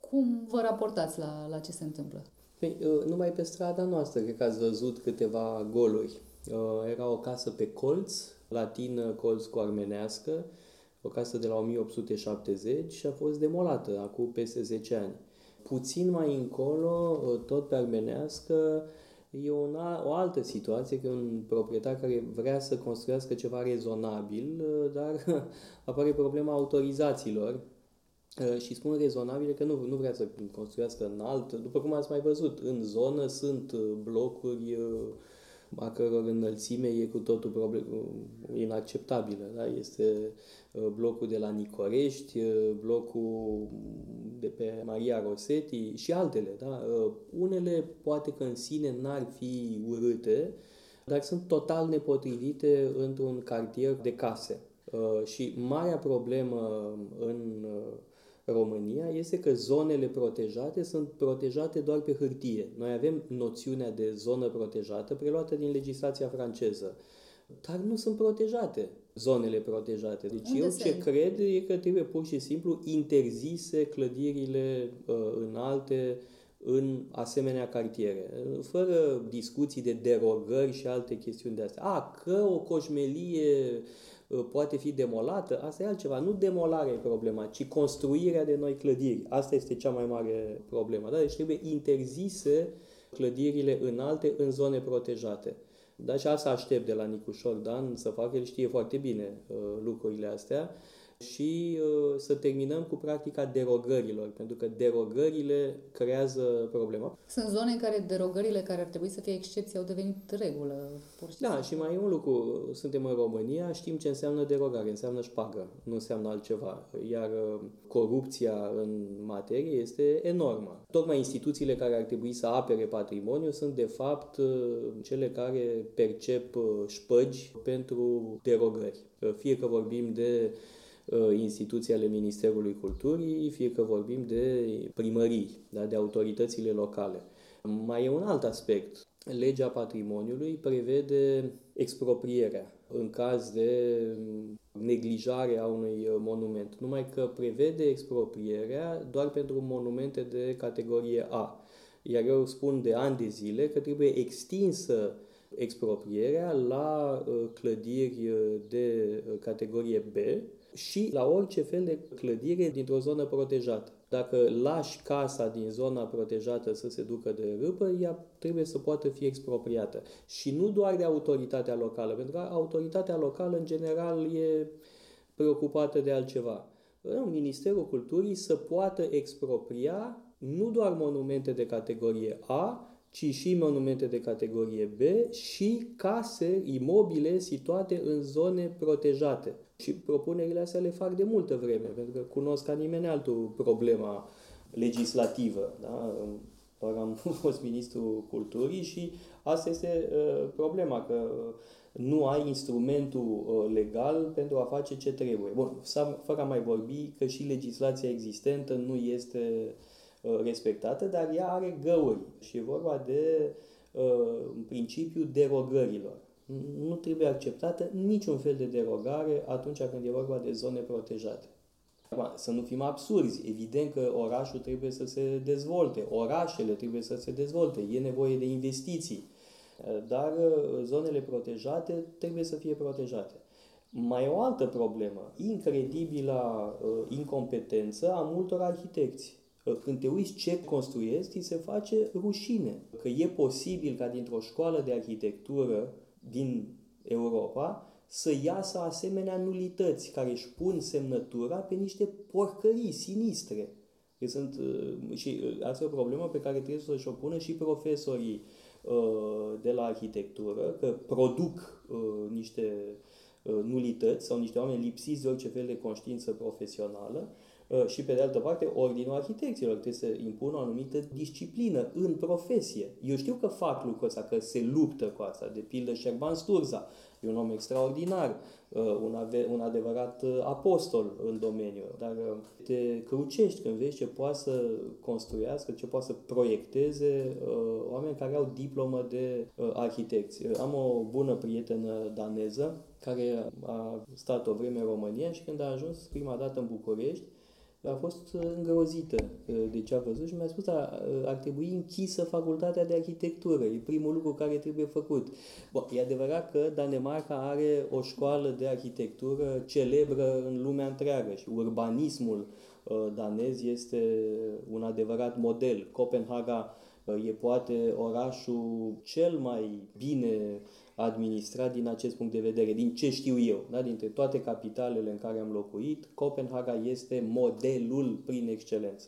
Cum vă raportați la, la ce se întâmplă? Păi, uh, numai pe strada noastră, cred că ați văzut câteva goluri. Uh, era o casă pe colț, latină colț cu armenească, o casă de la 1870 și a fost demolată acum peste 10 ani. Puțin mai încolo, uh, tot pe armenească, e una, o altă situație, că un proprietar care vrea să construiască ceva rezonabil, dar apare problema autorizațiilor Uh, și spun rezonabile că nu, nu vrea să construiască înalt. După cum ați mai văzut, în zonă sunt uh, blocuri uh, a căror înălțime e cu totul problem, inacceptabilă. Da? Este blocul de la Nicorești, blocul de pe Maria Rosetti și altele. Da? Unele poate că în sine n-ar fi urâte, dar sunt total nepotrivite într-un cartier de case. Și marea problemă în România este că zonele protejate sunt protejate doar pe hârtie. Noi avem noțiunea de zonă protejată preluată din legislația franceză, dar nu sunt protejate zonele protejate. Deci Unde eu ce cred e că trebuie pur și simplu interzise clădirile uh, înalte în asemenea cartiere, fără discuții de derogări și alte chestiuni de astea. A, că o coșmelie Uh, poate fi demolată, asta e altceva. Nu demolarea e problema, ci construirea de noi clădiri. Asta este cea mai mare problemă. Da? Deci trebuie interzise clădirile înalte în zone protejate. Da? Și asta aștept de la Nicușor Dan să facă, el știe foarte bine uh, lucrurile astea. Și uh, să terminăm cu practica derogărilor, pentru că derogările creează problema. Sunt zone în care derogările care ar trebui să fie excepție au devenit regulă. Pur și da, și mai e un lucru. Suntem în România, știm ce înseamnă derogare, înseamnă șpagă, nu înseamnă altceva. Iar uh, corupția în materie este enormă. Tocmai instituțiile care ar trebui să apere patrimoniu sunt de fapt uh, cele care percep șpăgi pentru derogări. Fie că vorbim de Uh, instituții ale Ministerului Culturii, fie că vorbim de primării, da, de autoritățile locale. Mai e un alt aspect. Legea patrimoniului prevede exproprierea în caz de neglijare a unui monument. Numai că prevede exproprierea doar pentru monumente de categorie A. Iar eu spun de ani de zile că trebuie extinsă exproprierea la uh, clădiri de categorie B, și la orice fel de clădire dintr-o zonă protejată. Dacă lași casa din zona protejată să se ducă de râpă, ea trebuie să poată fi expropriată. Și nu doar de autoritatea locală, pentru că autoritatea locală, în general, e preocupată de altceva. Ministerul Culturii să poată expropria nu doar monumente de categorie A, ci și monumente de categorie B și case, imobile situate în zone protejate. Și propunerile astea le fac de multă vreme, pentru că cunosc ca nimeni altul problema legislativă. Da? Doar am fost ministrul culturii și asta este uh, problema, că nu ai instrumentul uh, legal pentru a face ce trebuie. Bun, fără a mai vorbi că și legislația existentă nu este uh, respectată, dar ea are găuri și e vorba de uh, principiul derogărilor nu trebuie acceptată niciun fel de derogare atunci când e vorba de zone protejate. Să nu fim absurzi. Evident că orașul trebuie să se dezvolte, orașele trebuie să se dezvolte, e nevoie de investiții, dar uh, zonele protejate trebuie să fie protejate. Mai e o altă problemă, incredibilă uh, incompetență a multor arhitecți. Uh, când te uiți ce construiesc, ți se face rușine. Că e posibil ca dintr-o școală de arhitectură din Europa să iasă asemenea nulități care își pun semnătura pe niște porcării sinistre. Că sunt, uh, și uh, asta e o problemă pe care trebuie să și-o pună și profesorii uh, de la arhitectură, că produc niște nulități sau niște oameni lipsiți de orice fel de conștiință profesională Uh, și pe de altă parte ordinul arhitecților trebuie să impună o anumită disciplină în profesie. Eu știu că fac lucrul ăsta, că se luptă cu asta, de pildă Șerban Sturza, e un om extraordinar, uh, un, ave- un adevărat uh, apostol în domeniu, dar te crucești când vezi ce poate să construiască, ce poate să proiecteze oameni care au diplomă de arhitecți. Am o bună prietenă daneză care a stat o vreme în România și când a ajuns prima dată în București, a fost uh, îngrozită uh, de ce a văzut și mi-a spus că uh, ar trebui închisă facultatea de arhitectură. E primul lucru care trebuie făcut. Bun, e adevărat că Danemarca are o școală de arhitectură celebră în lumea întreagă și urbanismul danez este un adevărat model. Copenhaga e poate orașul cel mai bine administrat din acest punct de vedere, din ce știu eu, da? dintre toate capitalele în care am locuit, Copenhaga este modelul prin excelență.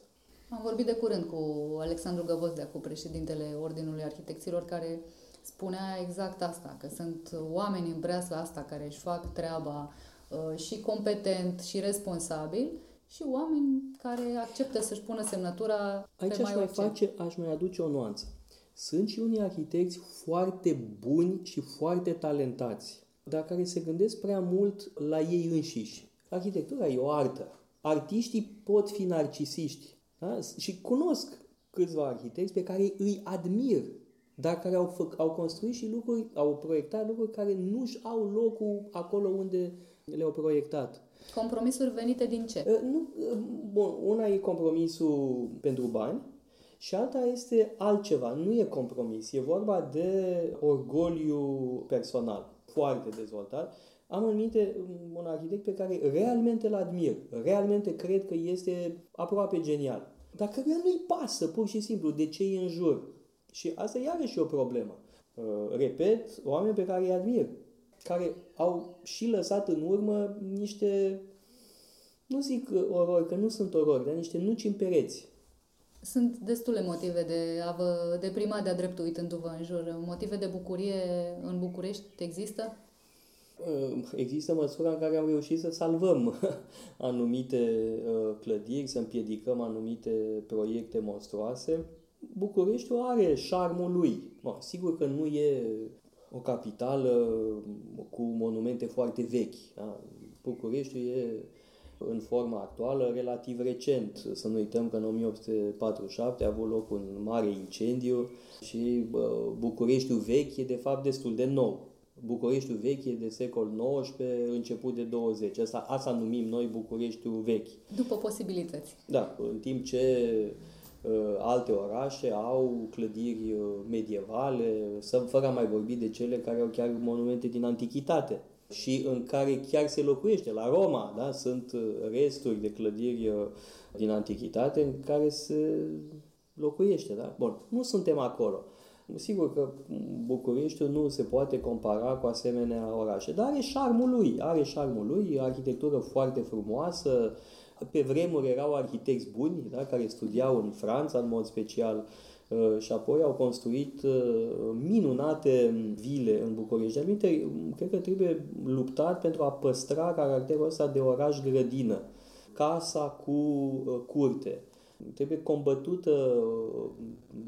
Am vorbit de curând cu Alexandru Găvozdea, cu președintele Ordinului Arhitecților, care spunea exact asta, că sunt oameni în breasla asta care își fac treaba uh, și competent și responsabil și oameni care acceptă să-și pună semnătura Aici pe mai aș mai face, aș mai aduce o nuanță. Sunt și unii arhitecți foarte buni și foarte talentați, dar care se gândesc prea mult la ei înșiși. Arhitectura e o artă. Artiștii pot fi narcisiști. Da? Și cunosc câțiva arhitecți pe care îi admir, dar care au, fă, au construit și lucruri, au proiectat lucruri care nu-și au locul acolo unde le-au proiectat. Compromisuri venite din ce? Uh, nu, uh, bun, una e compromisul pentru bani, și alta este altceva, nu e compromis, e vorba de orgoliu personal, foarte dezvoltat. Am în minte un arhitect pe care realmente îl admir, realmente cred că este aproape genial, dar căruia nu-i pasă pur și simplu de ce e în jur. Și asta e iarăși o problemă. Uh, repet, oameni pe care îi admir, care au și lăsat în urmă niște nu zic orori, că nu sunt orori, dar niște nuci în pereți. Sunt destule motive de a vă deprima de-a dreptul uitându-vă în jur. Motive de bucurie în București există? Există măsura în care am reușit să salvăm anumite uh, clădiri, să împiedicăm anumite proiecte monstruoase. Bucureștiul are șarmul lui. Bă, sigur că nu e o capitală cu monumente foarte vechi. Da? Bucureștiul e în forma actuală relativ recent. Să nu uităm că în 1847 a avut loc un mare incendiu și Bucureștiul vechi e de fapt destul de nou. Bucureștiul vechi e de secol XIX, început de 20. Asta, asta numim noi Bucureștiul vechi. După posibilități. Da, în timp ce uh, alte orașe au clădiri uh, medievale, să, fără a mai vorbi de cele care au chiar monumente din antichitate și în care chiar se locuiește. La Roma da? sunt uh, resturi de clădiri uh, din antichitate în care se locuiește. Da? Bun, nu suntem acolo. Sigur că Bucureștiul nu se poate compara cu asemenea orașe, dar are șarmul lui, are șarmul lui, arhitectură foarte frumoasă. Pe vremuri erau arhitecți buni, da, care studiau în Franța în mod special uh, și apoi au construit uh, minunate vile în București. De aminte, cred că trebuie luptat pentru a păstra caracterul ăsta de oraș grădină. Casa cu uh, curte Trebuie combătută uh,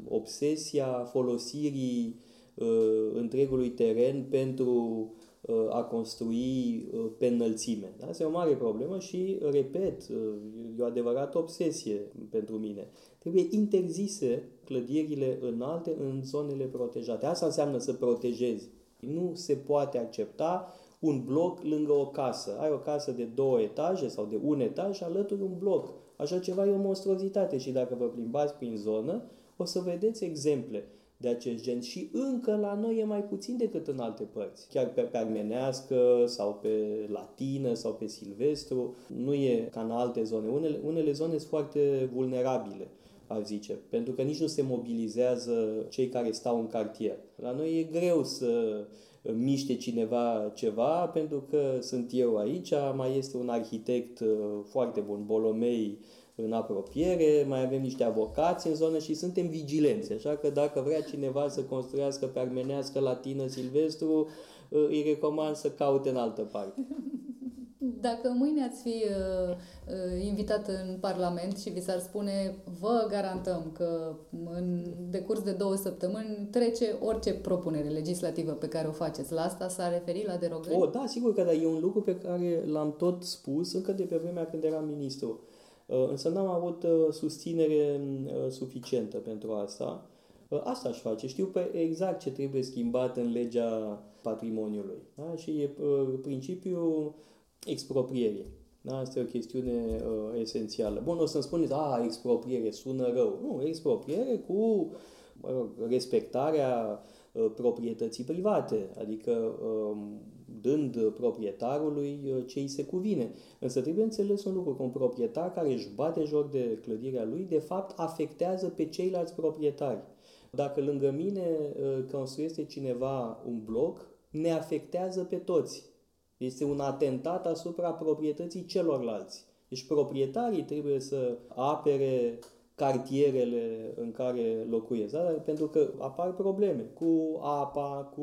obsesia folosirii uh, întregului teren pentru uh, a construi pe înălțime. Da? Asta e o mare problemă și, repet, e o adevărată obsesie pentru mine. Trebuie interzise clădirile înalte în zonele protejate. Asta înseamnă să protejezi. Nu se poate accepta un bloc lângă o casă. Ai o casă de două etaje sau de un etaj și alături un bloc Așa ceva e o monstruozitate și dacă vă plimbați prin zonă, o să vedeți exemple de acest gen și încă la noi e mai puțin decât în alte părți. Chiar pe, pe armenească sau pe latină sau pe silvestru, nu e ca în alte zone. Unele, unele zone sunt foarte vulnerabile ar zice, pentru că nici nu se mobilizează cei care stau în cartier. La noi e greu să miște cineva ceva, pentru că sunt eu aici, mai este un arhitect uh, foarte bun, Bolomei, în apropiere, mai avem niște avocați în zonă și suntem vigilenți. Așa că dacă vrea cineva să construiască pe armenească, latină, silvestru, uh, îi recomand să caute în altă parte. Dacă mâine ați fi uh, uh, invitat în Parlament și vi s-ar spune vă garantăm că în decurs de două săptămâni trece orice propunere legislativă pe care o faceți. La asta s-a referit la derogări? O, da, sigur că da, e un lucru pe care l-am tot spus încă de pe vremea când eram ministru. Uh, însă n-am avut uh, susținere uh, suficientă pentru asta. Uh, asta aș face. Știu pe exact ce trebuie schimbat în legea patrimoniului. Da? Și e uh, principiul expropriere. Da? Asta e o chestiune uh, esențială. Bun, o să-mi spuneți, a, expropriere, sună rău. Nu, expropriere cu uh, respectarea uh, proprietății private, adică uh, dând proprietarului uh, ce îi se cuvine. Însă trebuie înțeles un lucru, că un proprietar care își bate joc de clădirea lui, de fapt afectează pe ceilalți proprietari. Dacă lângă mine uh, construiește cineva un bloc, ne afectează pe toți. Este un atentat asupra proprietății celorlalți. Deci proprietarii trebuie să apere cartierele în care locuiesc, da? pentru că apar probleme cu apa, cu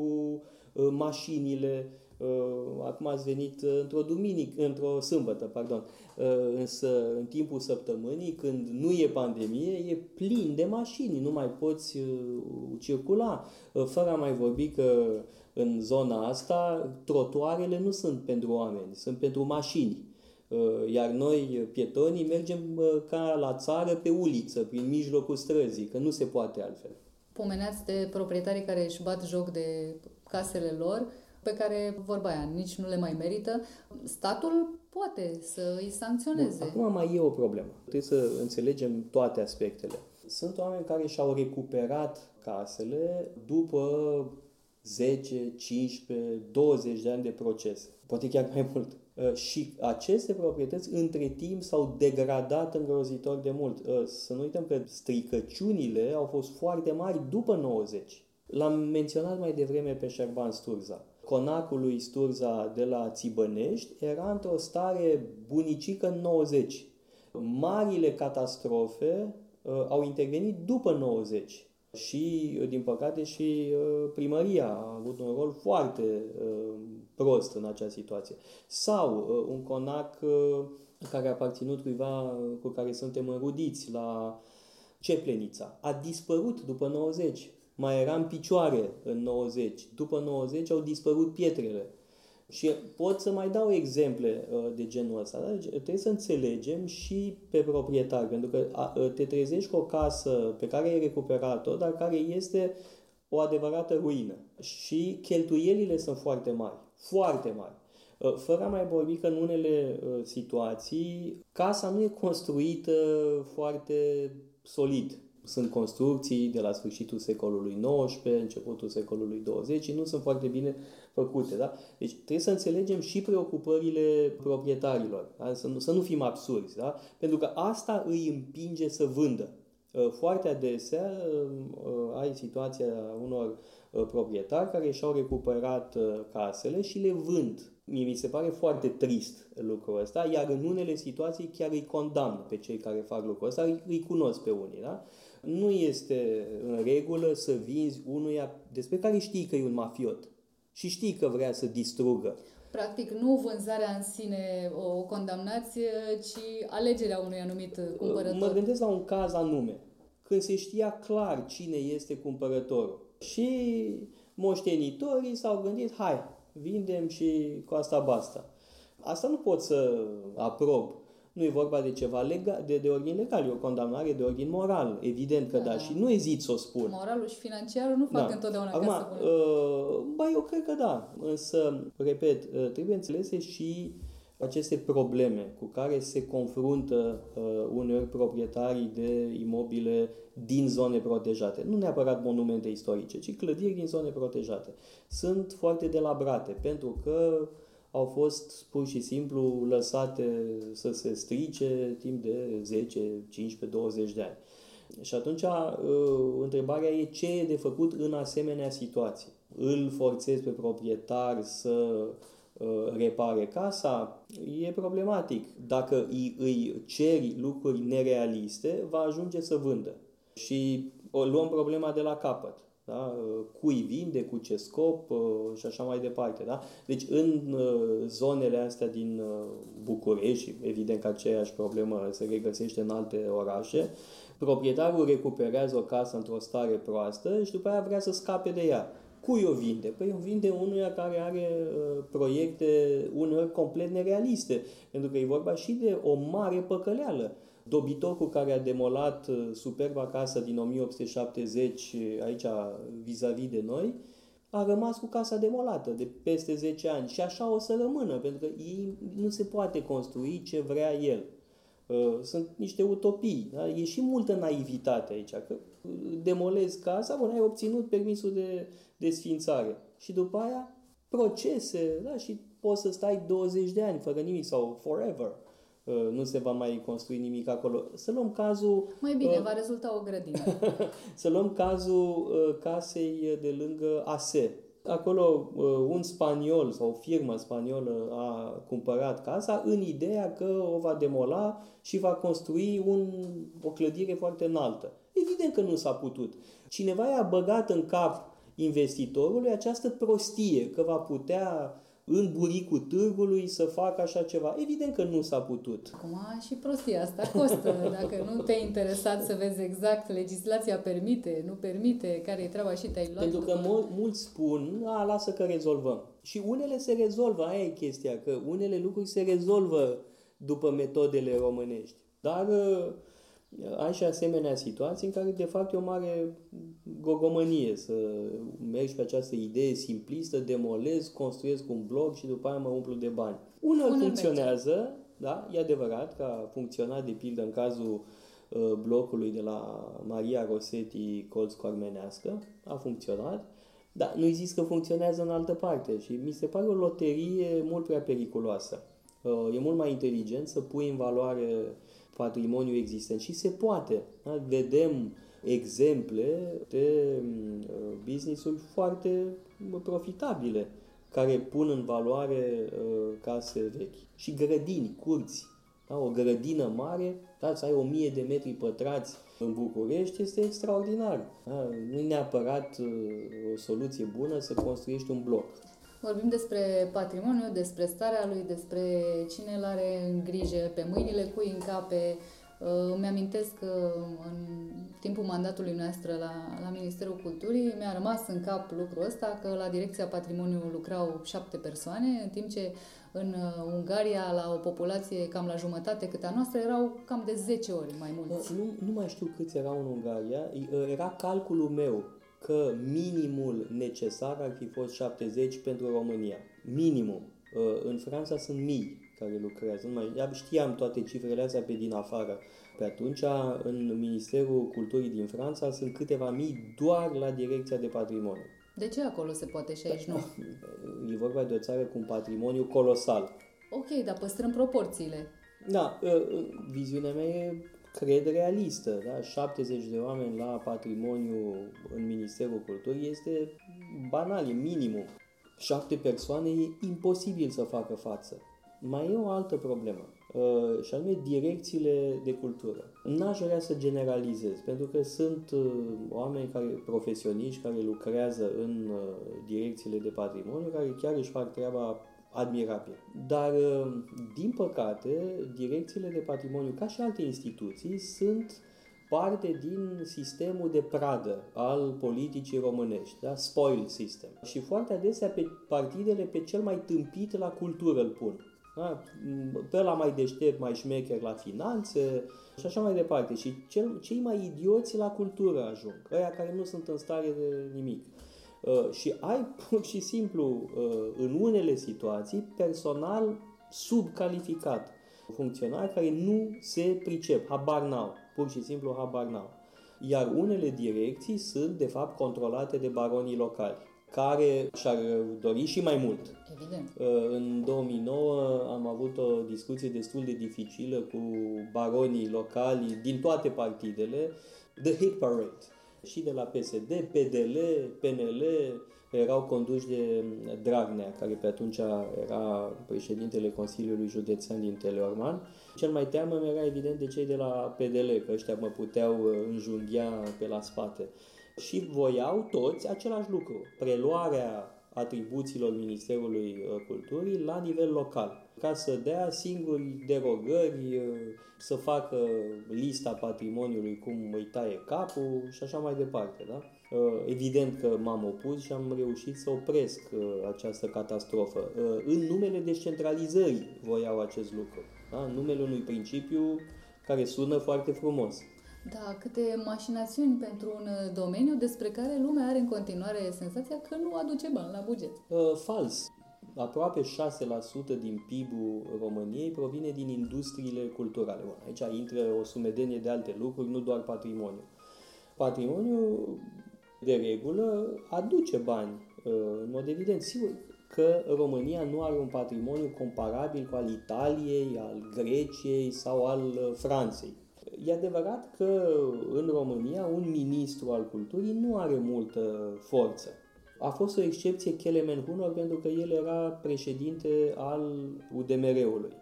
uh, mașinile. Uh, acum ați venit într-o duminică, într-o sâmbătă, pardon, uh, însă în timpul săptămânii, când nu e pandemie, e plin de mașini, nu mai poți uh, circula, uh, fără a mai vorbi că în zona asta, trotuarele nu sunt pentru oameni, sunt pentru mașini. Uh, iar noi, pietonii, mergem uh, ca la țară pe uliță, prin mijlocul străzii, că nu se poate altfel. Pomeneați de proprietarii care își bat joc de casele lor, pe care, vorba aia, nici nu le mai merită. Statul poate să îi sancționeze. Bun, acum mai e o problemă. Trebuie să înțelegem toate aspectele. Sunt oameni care și-au recuperat casele după 10, 15, 20 de ani de proces, poate chiar mai mult. Uh, și aceste proprietăți între timp s-au degradat îngrozitor de mult. Uh, să nu uităm că stricăciunile au fost foarte mari după 90. L-am menționat mai devreme pe Șerban Sturza. conacului Sturza de la Țibănești era într-o stare bunicică în 90. Marile catastrofe uh, au intervenit după 90 și, uh, din păcate, și uh, primăria a avut un rol foarte uh, prost în acea situație. Sau uh, un conac uh, care a aparținut cuiva uh, cu care suntem înrudiți la Ceplenița. A dispărut după 90 mai era în picioare în 90. După 90 au dispărut pietrele. Și pot să mai dau exemple uh, de genul ăsta. Da? Deci trebuie să înțelegem și pe proprietar, pentru că uh, te trezești cu o casă pe care ai recuperat-o, dar care este o adevărată ruină. Și cheltuielile sunt foarte mari. Foarte mari. Uh, fără a mai vorbi că în unele situații casa nu e construită foarte solid sunt construcții de la sfârșitul secolului XIX, începutul secolului 20 și nu sunt foarte bine făcute. Da? Deci trebuie să înțelegem și preocupările proprietarilor, da? să, nu, să nu fim absurzi, da? pentru că asta îi împinge să vândă. Uh, foarte adesea uh, ai situația unor uh, proprietari care și-au recuperat casele și le vând. Mie mi se pare foarte trist lucrul ăsta, iar în unele situații chiar îi condamn pe cei care fac lucrul ăsta, îi, îi cunosc pe unii. Da? Nu este în regulă să vinzi unuia despre care știi că e un mafiot și știi că vrea să distrugă. Practic, nu vânzarea în sine o condamnați, ci alegerea unui anumit cumpărător. Mă gândesc la un caz anume, când se știa clar cine este cumpărătorul. Și moștenitorii s-au gândit, hai, vindem și cu asta basta. Asta nu pot să aprob nu e vorba de ceva legal, de, de ordin legal, e o condamnare de ordin moral. Evident că da, da. și nu ezit să o spun. Moralul și financiarul nu fac da. întotdeauna Acum, ca să uh, Ba, eu cred că da. Însă, repet, uh, trebuie înțelese și aceste probleme cu care se confruntă uh, uneori proprietarii de imobile din zone protejate. Nu neapărat monumente istorice, ci clădiri din zone protejate. Sunt foarte delabrate pentru că uh, au fost pur și simplu lăsate să se strice timp de 10, 15, 20 de ani. Și atunci uh, întrebarea e ce e de făcut în asemenea situații. Îl forțezi pe proprietar să uh, repare casa, e problematic. Dacă îi, îi ceri lucruri nerealiste, va ajunge să vândă. Și o luăm problema de la capăt da? cui vinde, cu ce scop uh, și așa mai departe. Da? Deci în uh, zonele astea din uh, București, și evident că aceeași problemă se regăsește în alte orașe, proprietarul recuperează o casă într-o stare proastă și după aia vrea să scape de ea. Cui o vinde? Păi o vinde unuia care are uh, proiecte uneori complet nerealiste, pentru că e vorba și de o mare păcăleală. Dobitocul care a demolat uh, superba casă din 1870 uh, aici vis-a-vis de noi, a rămas cu casa demolată de peste 10 ani și așa o să rămână, pentru că ei nu se poate construi ce vrea el. Uh, sunt niște utopii. Da? E și multă naivitate aici. Că demolezi casa, bun, ai obținut permisul de desfințare. Și după aia procese da? și poți să stai 20 de ani fără nimic sau forever. Uh, nu se va mai construi nimic acolo. Să luăm cazul... Mai bine, uh, va rezulta o grădină. să luăm cazul uh, casei de lângă ASE. Acolo uh, un spaniol sau o firmă spaniolă a cumpărat casa în ideea că o va demola și va construi un, o clădire foarte înaltă. Evident că nu s-a putut. Cineva i-a băgat în cap investitorului această prostie că va putea în buricul târgului să facă așa ceva. Evident că nu s-a putut. Acum și prostia asta costă. Dacă nu te-ai interesat să vezi exact legislația permite, nu permite, care e treaba și te-ai luat. Pentru că mul- mulți spun, a, lasă că rezolvăm. Și unele se rezolvă, aia e chestia, că unele lucruri se rezolvă după metodele românești. Dar ai și asemenea situații în care de fapt e o mare gogomănie să mergi pe această idee simplistă, demolez, construiesc un blog și după aia mă umplu de bani. Unul funcționează, da, e adevărat că a funcționat de pildă în cazul uh, blocului de la Maria Rosetti Colț Cormenească, a funcționat, dar nu zis că funcționează în altă parte și mi se pare o loterie mult prea periculoasă. Uh, e mult mai inteligent să pui în valoare patrimoniu existent și se poate. Da? Vedem exemple de uh, business-uri foarte profitabile care pun în valoare uh, case vechi. Și grădini, curți. Da? O grădină mare, da? să ai o mie de metri pătrați în București este extraordinar. Da? Nu e neapărat uh, o soluție bună să construiești un bloc. Vorbim despre patrimoniu, despre starea lui, despre cine îl are în grijă, pe mâinile cui încape, Uh, îmi amintesc că în timpul mandatului noastră la, la Ministerul Culturii mi-a rămas în cap lucrul ăsta că la Direcția Patrimoniu lucrau șapte persoane, în timp ce în uh, Ungaria, la o populație cam la jumătate cât a noastră, erau cam de 10 ori mai mulți. Nu, nu mai știu câți erau în Ungaria. Uh, era calculul meu că minimul necesar ar fi fost 70 pentru România. Minimum. În Franța sunt mii care lucrează. Nu mai, știam toate cifrele astea pe din afară. Pe atunci, în Ministerul Culturii din Franța sunt câteva mii doar la Direcția de Patrimoniu. De ce acolo se poate și aici nu? E vorba de o țară cu un patrimoniu colosal. Ok, dar păstrăm proporțiile. Da, ă, ă, viziunea mea e, cred, realistă. Da? 70 de oameni la patrimoniu în Ministerul Culturii este banal, e minimum. Șapte persoane e imposibil să facă față. Mai e o altă problemă, uh, și anume direcțiile de cultură. N-aș vrea să generalizez, pentru că sunt uh, oameni care, profesioniști care lucrează în uh, direcțiile de patrimoniu, care chiar își fac treaba admirabil. Dar, din păcate, direcțiile de patrimoniu, ca și alte instituții, sunt parte din sistemul de pradă al politicii românești, da? spoil system. Și foarte adesea pe partidele pe cel mai tâmpit la cultură îl pun. Da? Pe la mai deștept, mai șmecher la finanțe și așa mai departe. Și cel, cei mai idioți la cultură ajung, ăia care nu sunt în stare de nimic. Uh, și ai pur și simplu, uh, în unele situații, personal subcalificat. Funcționari care nu se pricep, habar n-au, pur și simplu habar n-au. Iar unele direcții sunt, de fapt, controlate de baronii locali care și-ar dori și mai mult. Evident. Uh, în 2009 am avut o discuție destul de dificilă cu baronii locali din toate partidele, The Hit Parade. Și de la PSD, PDL, PNL, erau conduși de Dragnea, care pe atunci era președintele Consiliului Județean din Teleorman. Cel mai teamă mi era evident de cei de la PDL, că ăștia mă puteau înjunghia pe la spate și voiau toți același lucru, preluarea atribuțiilor Ministerului uh, Culturii la nivel local, ca să dea singuri derogări, uh, să facă lista patrimoniului cum îi taie capul și așa mai departe. Da? Uh, evident că m-am opus și am reușit să opresc această catastrofă. În numele descentralizării voiau acest lucru. Da? În numele unui principiu care sună foarte frumos. Da, câte mașinațiuni pentru un uh, domeniu despre care lumea are în continuare senzația că nu aduce bani la buget. Uh, fals. Aproape 6% din PIB-ul României provine din industriile culturale. Bun, aici intră o sumedenie de alte lucruri, nu doar patrimoniu. Patrimoniul, de regulă, aduce bani, uh, în mod evident. Sigur că România nu are un patrimoniu comparabil cu al Italiei, al Greciei sau al uh, Franței E adevărat că în România un ministru al culturii nu are multă forță. A fost o excepție Kelemen Hunor pentru că el era președinte al UDMR-ului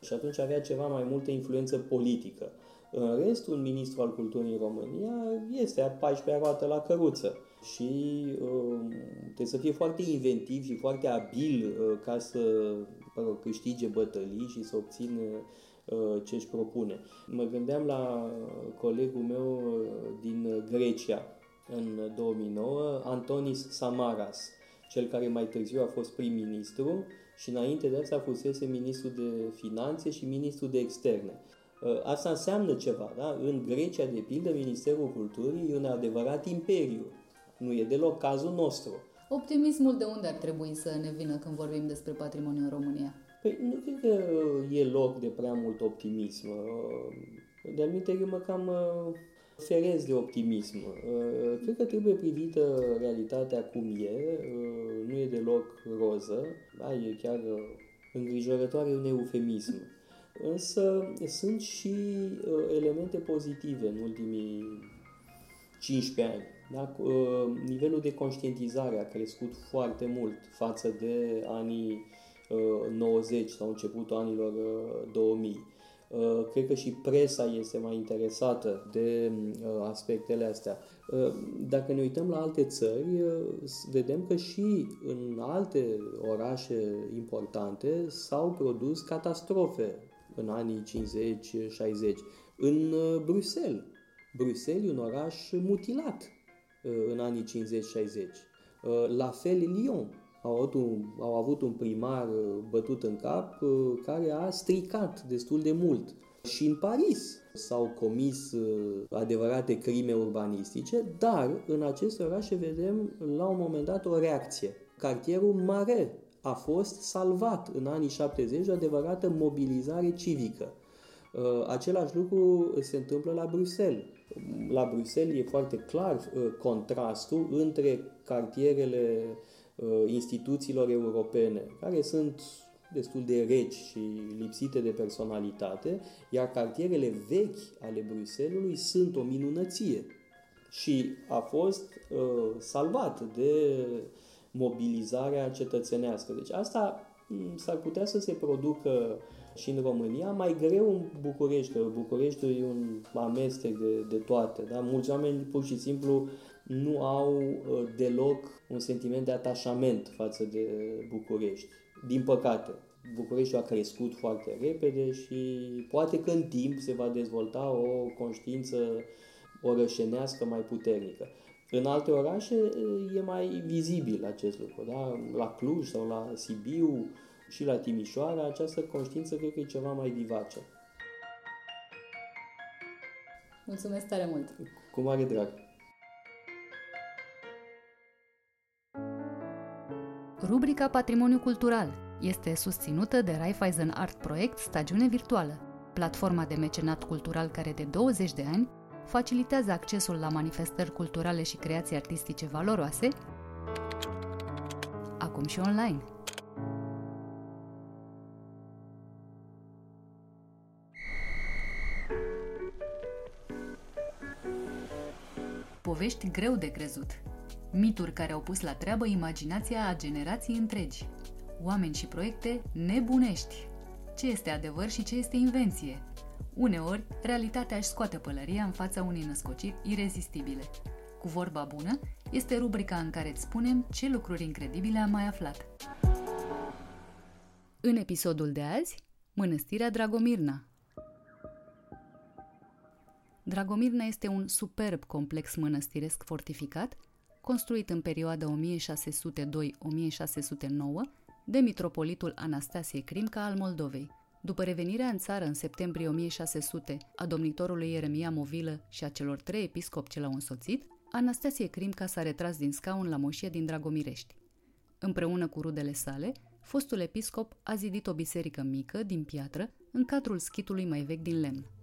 și atunci avea ceva mai multă influență politică. În rest, un ministru al culturii în România este a 14-a roată la căruță și uh, trebuie să fie foarte inventiv și foarte abil uh, ca să mă rog, câștige bătălii și să obțină Uh, ce își propune. Mă gândeam la colegul meu uh, din Grecia în 2009, Antonis Samaras, cel care mai târziu a fost prim-ministru și înainte de asta fusese ministru de finanțe și ministru de externe. Uh, asta înseamnă ceva, da? În Grecia, de pildă, Ministerul Culturii e un adevărat imperiu. Nu e deloc cazul nostru. Optimismul de unde ar trebui să ne vină când vorbim despre patrimoniul în România? Păi nu cred că e loc de prea mult optimism. De anumite eu mă cam uh, ferez de optimism. Uh, cred că trebuie privită realitatea cum e, uh, nu e deloc roză, da, e chiar îngrijorătoare un eufemism. Însă sunt și elemente pozitive în ultimii 15 ani. Da? Nivelul de conștientizare a crescut foarte mult față de anii 90 sau începutul anilor 2000. Uh, cred că și presa este mai interesată de uh, aspectele astea. Uh, dacă ne uităm la alte țări, vedem că și în alte orașe importante s-au produs catastrofe în anii 50-60. În Bruxelles. Bruxelles e un oraș mutilat în anii 50-60. La fel Lyon au avut, un, au avut un primar uh, bătut în cap uh, care a stricat destul de mult. Și în Paris s-au comis uh, adevărate crime urbanistice, dar în aceste orașe vedem la un moment dat o reacție. Cartierul Mare a fost salvat în anii 70 de adevărată mobilizare civică. Același lucru se întâmplă la Bruxelles. La Bruxelles e foarte clar contrastul între cartierele Uh, instituțiilor europene, care sunt destul de reci și lipsite de personalitate, iar cartierele vechi ale Bruselului sunt o minunăție. Și a fost uh, salvat de mobilizarea cetățenească. Deci asta mm, s-ar putea să se producă și în România, mai greu în București, că București e un amestec de, de toate. Da? Mulți oameni pur și simplu nu au uh, deloc un sentiment de atașament față de București. Din păcate, Bucureștiul a crescut foarte repede și poate că în timp se va dezvolta o conștiință orășenească mai puternică. În alte orașe uh, e mai vizibil acest lucru. Da? La Cluj sau la Sibiu și la Timișoara, această conștiință cred că e ceva mai vivace. Mulțumesc tare mult! Cu mare drag! Rubrica Patrimoniu Cultural este susținută de Raiffeisen Art Project Stagiune Virtuală, platforma de mecenat cultural care de 20 de ani facilitează accesul la manifestări culturale și creații artistice valoroase, acum și online. Povești greu de crezut – Mituri care au pus la treabă imaginația a generații întregi. Oameni și proiecte nebunești. Ce este adevăr și ce este invenție? Uneori, realitatea își scoate pălăria în fața unei născociri irezistibile. Cu vorba bună, este rubrica în care îți spunem ce lucruri incredibile am mai aflat. În episodul de azi, Mănăstirea Dragomirna. Dragomirna este un superb complex mănăstiresc fortificat construit în perioada 1602-1609 de mitropolitul Anastasie Crimca al Moldovei. După revenirea în țară în septembrie 1600 a domnitorului Ieremia Movilă și a celor trei episcopi ce l-au însoțit, Anastasie Crimca s-a retras din scaun la moșie din Dragomirești. Împreună cu rudele sale, fostul episcop a zidit o biserică mică, din piatră, în cadrul schitului mai vechi din lemn.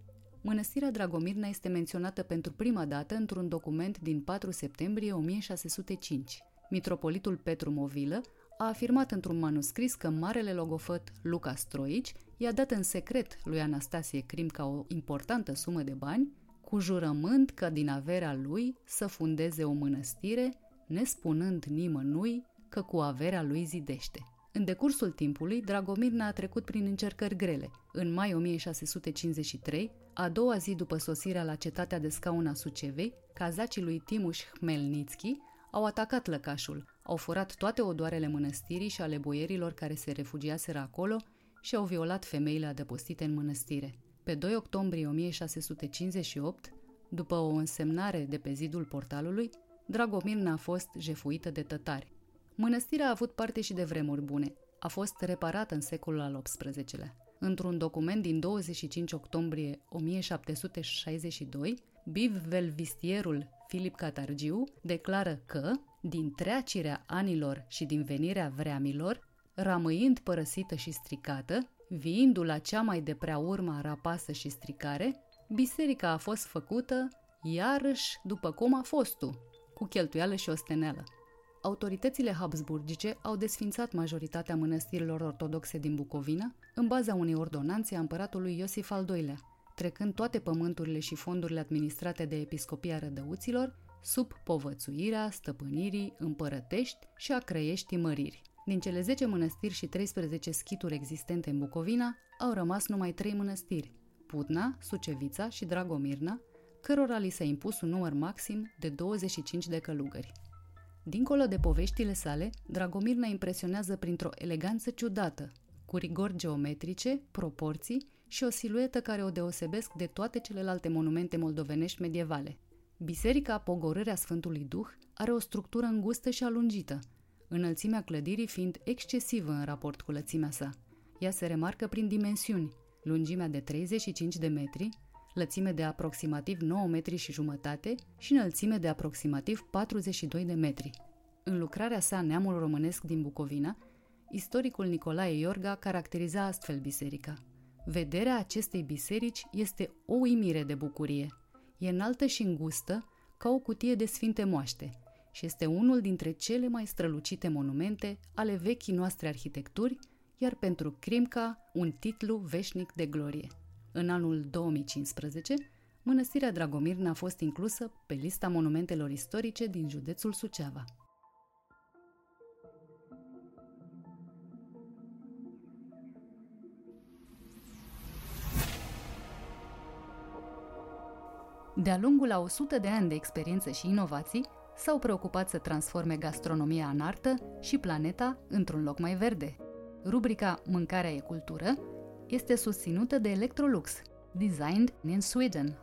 Mănăstirea Dragomirna este menționată pentru prima dată într-un document din 4 septembrie 1605. Mitropolitul Petru Movilă a afirmat într-un manuscris că marele logofăt Luca Stroici i-a dat în secret lui Anastasie Crim ca o importantă sumă de bani, cu jurământ că din averea lui să fundeze o mănăstire, nespunând nimănui că cu averea lui zidește. În decursul timpului, Dragomir a trecut prin încercări grele. În mai 1653, a doua zi după sosirea la cetatea de scaun a Sucevei, cazacii lui Timuș Hmelnitski au atacat lăcașul, au furat toate odoarele mănăstirii și ale boierilor care se refugiaseră acolo și au violat femeile adăpostite în mănăstire. Pe 2 octombrie 1658, după o însemnare de pe zidul portalului, Dragomirna a fost jefuită de tătari. Mănăstirea a avut parte și de vremuri bune. A fost reparată în secolul al XVIII-lea. Într-un document din 25 octombrie 1762, Biv Velvistierul Filip Catargiu declară că, din treacirea anilor și din venirea vreamilor, rămâind părăsită și stricată, viindu la cea mai de prea urma rapasă și stricare, biserica a fost făcută iarăși după cum a fost tu, cu cheltuială și osteneală. Autoritățile habsburgice au desfințat majoritatea mănăstirilor ortodoxe din Bucovina în baza unei ordonanțe a împăratului Iosif al II-lea, trecând toate pământurile și fondurile administrate de Episcopia Rădăuților sub povățuirea stăpânirii împărătești și a crăieștii măriri. Din cele 10 mănăstiri și 13 schituri existente în Bucovina, au rămas numai 3 mănăstiri, Putna, Sucevița și Dragomirna, cărora li s-a impus un număr maxim de 25 de călugări. Dincolo de poveștile sale, Dragomirna impresionează printr-o eleganță ciudată, cu rigori geometrice, proporții și o siluetă care o deosebesc de toate celelalte monumente moldovenești medievale. Biserica Pogorârea Sfântului Duh are o structură îngustă și alungită, înălțimea clădirii fiind excesivă în raport cu lățimea sa. Ea se remarcă prin dimensiuni, lungimea de 35 de metri, lățime de aproximativ 9 metri și jumătate și înălțime de aproximativ 42 de metri. În lucrarea sa Neamul românesc din Bucovina, istoricul Nicolae Iorga caracteriza astfel biserica. Vederea acestei biserici este o uimire de bucurie. E înaltă și îngustă, ca o cutie de sfinte moaște, și este unul dintre cele mai strălucite monumente ale vechii noastre arhitecturi, iar pentru Crimca un titlu veșnic de glorie. În anul 2015, Mănăstirea Dragomirna a fost inclusă pe lista monumentelor istorice din județul Suceava. De-a lungul a 100 de ani de experiență și inovații, s-au preocupat să transforme gastronomia în artă și planeta într-un loc mai verde. Rubrica Mâncarea e cultură este susținută de Electrolux, designed in Sweden.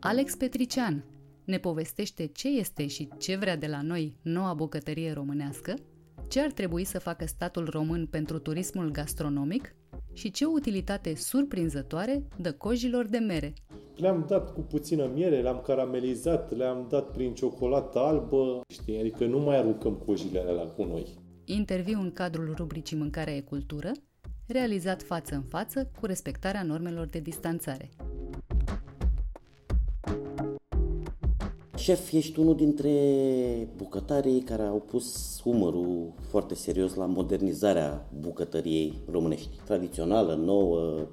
Alex Petrician ne povestește ce este și ce vrea de la noi noua bucătărie românească, ce ar trebui să facă statul român pentru turismul gastronomic și ce utilitate surprinzătoare dă cojilor de mere. Le-am dat cu puțină miere, le-am caramelizat, le-am dat prin ciocolată albă, știi? Adică nu mai aruncăm cojile alea cu noi. Interviu în cadrul rubricii Mâncarea e cultură, realizat față în față cu respectarea normelor de distanțare. Șef, ești unul dintre bucătarii care au pus umărul foarte serios la modernizarea bucătăriei românești. Tradițională, nouă.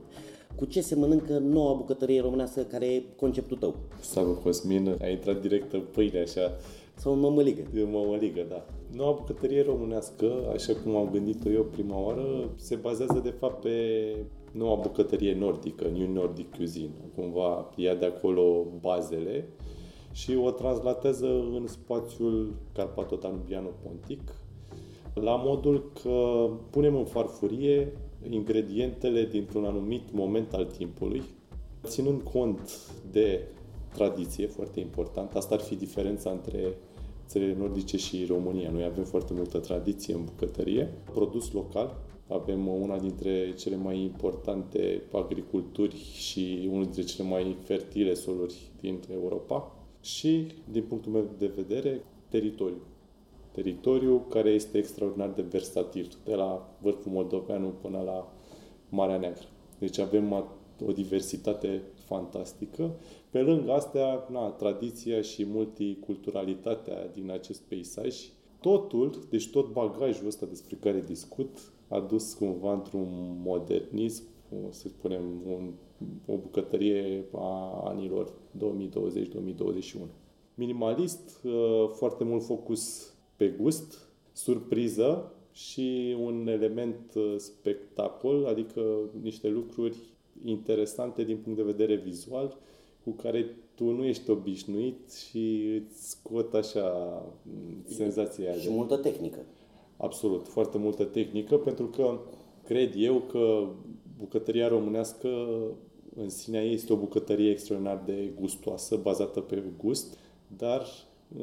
Cu ce se mănâncă noua bucătărie românească care e conceptul tău? Salut, Cosmin, a intrat direct în pâine așa. Sau în mămăligă? În mămăligă, da. Noua bucătărie românească, așa cum am gândit-o eu prima oară, se bazează de fapt pe noua bucătărie nordică, New Nordic Cuisine. Cumva ia de acolo bazele și o translatează în spațiul Carpato-Danubiano-Pontic, la modul că punem în farfurie ingredientele dintr-un anumit moment al timpului, ținând cont de tradiție, foarte important. Asta ar fi diferența între țările nordice și România. Noi avem foarte multă tradiție în bucătărie. Produs local, avem una dintre cele mai importante agriculturi și unul dintre cele mai fertile soluri din Europa și, din punctul meu de vedere, teritoriu. Teritoriu care este extraordinar de versatil, de la vârful moldoveanu până la Marea Neagră. Deci avem o diversitate fantastică. Pe lângă astea, na, tradiția și multiculturalitatea din acest peisaj, totul, deci tot bagajul ăsta despre care discut, a dus cumva într-un modernism, să spunem, un o bucătărie a anilor 2020-2021. Minimalist, uh, foarte mult focus pe gust, surpriză și un element uh, spectacol, adică niște lucruri interesante din punct de vedere vizual, cu care tu nu ești obișnuit și îți scot așa mm, senzația Și de... multă tehnică. Absolut, foarte multă tehnică, pentru că cred eu că bucătăria românească în sinea ei este o bucătărie extraordinar de gustoasă, bazată pe gust, dar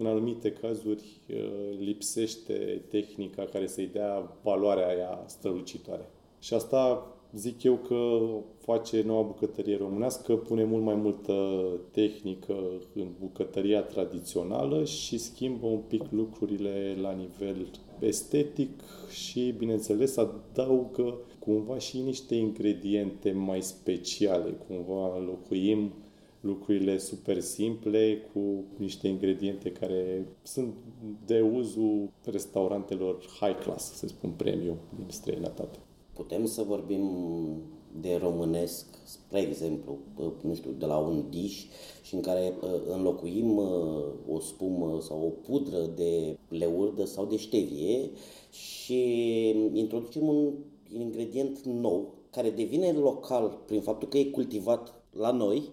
în anumite cazuri uh, lipsește tehnica care să-i dea valoarea aia strălucitoare. Și asta zic eu că face noua bucătărie românească, pune mult mai multă tehnică în bucătăria tradițională și schimbă un pic lucrurile la nivel estetic și, bineînțeles, adaugă cumva și niște ingrediente mai speciale. Cumva înlocuim lucrurile super simple cu niște ingrediente care sunt de uzul restaurantelor high class, să spun premium din străinătate. Putem să vorbim de românesc, spre exemplu, nu știu, de la un dish și în care înlocuim o spumă sau o pudră de leurdă sau de ștevie și introducem un ingredient nou care devine local prin faptul că e cultivat la noi,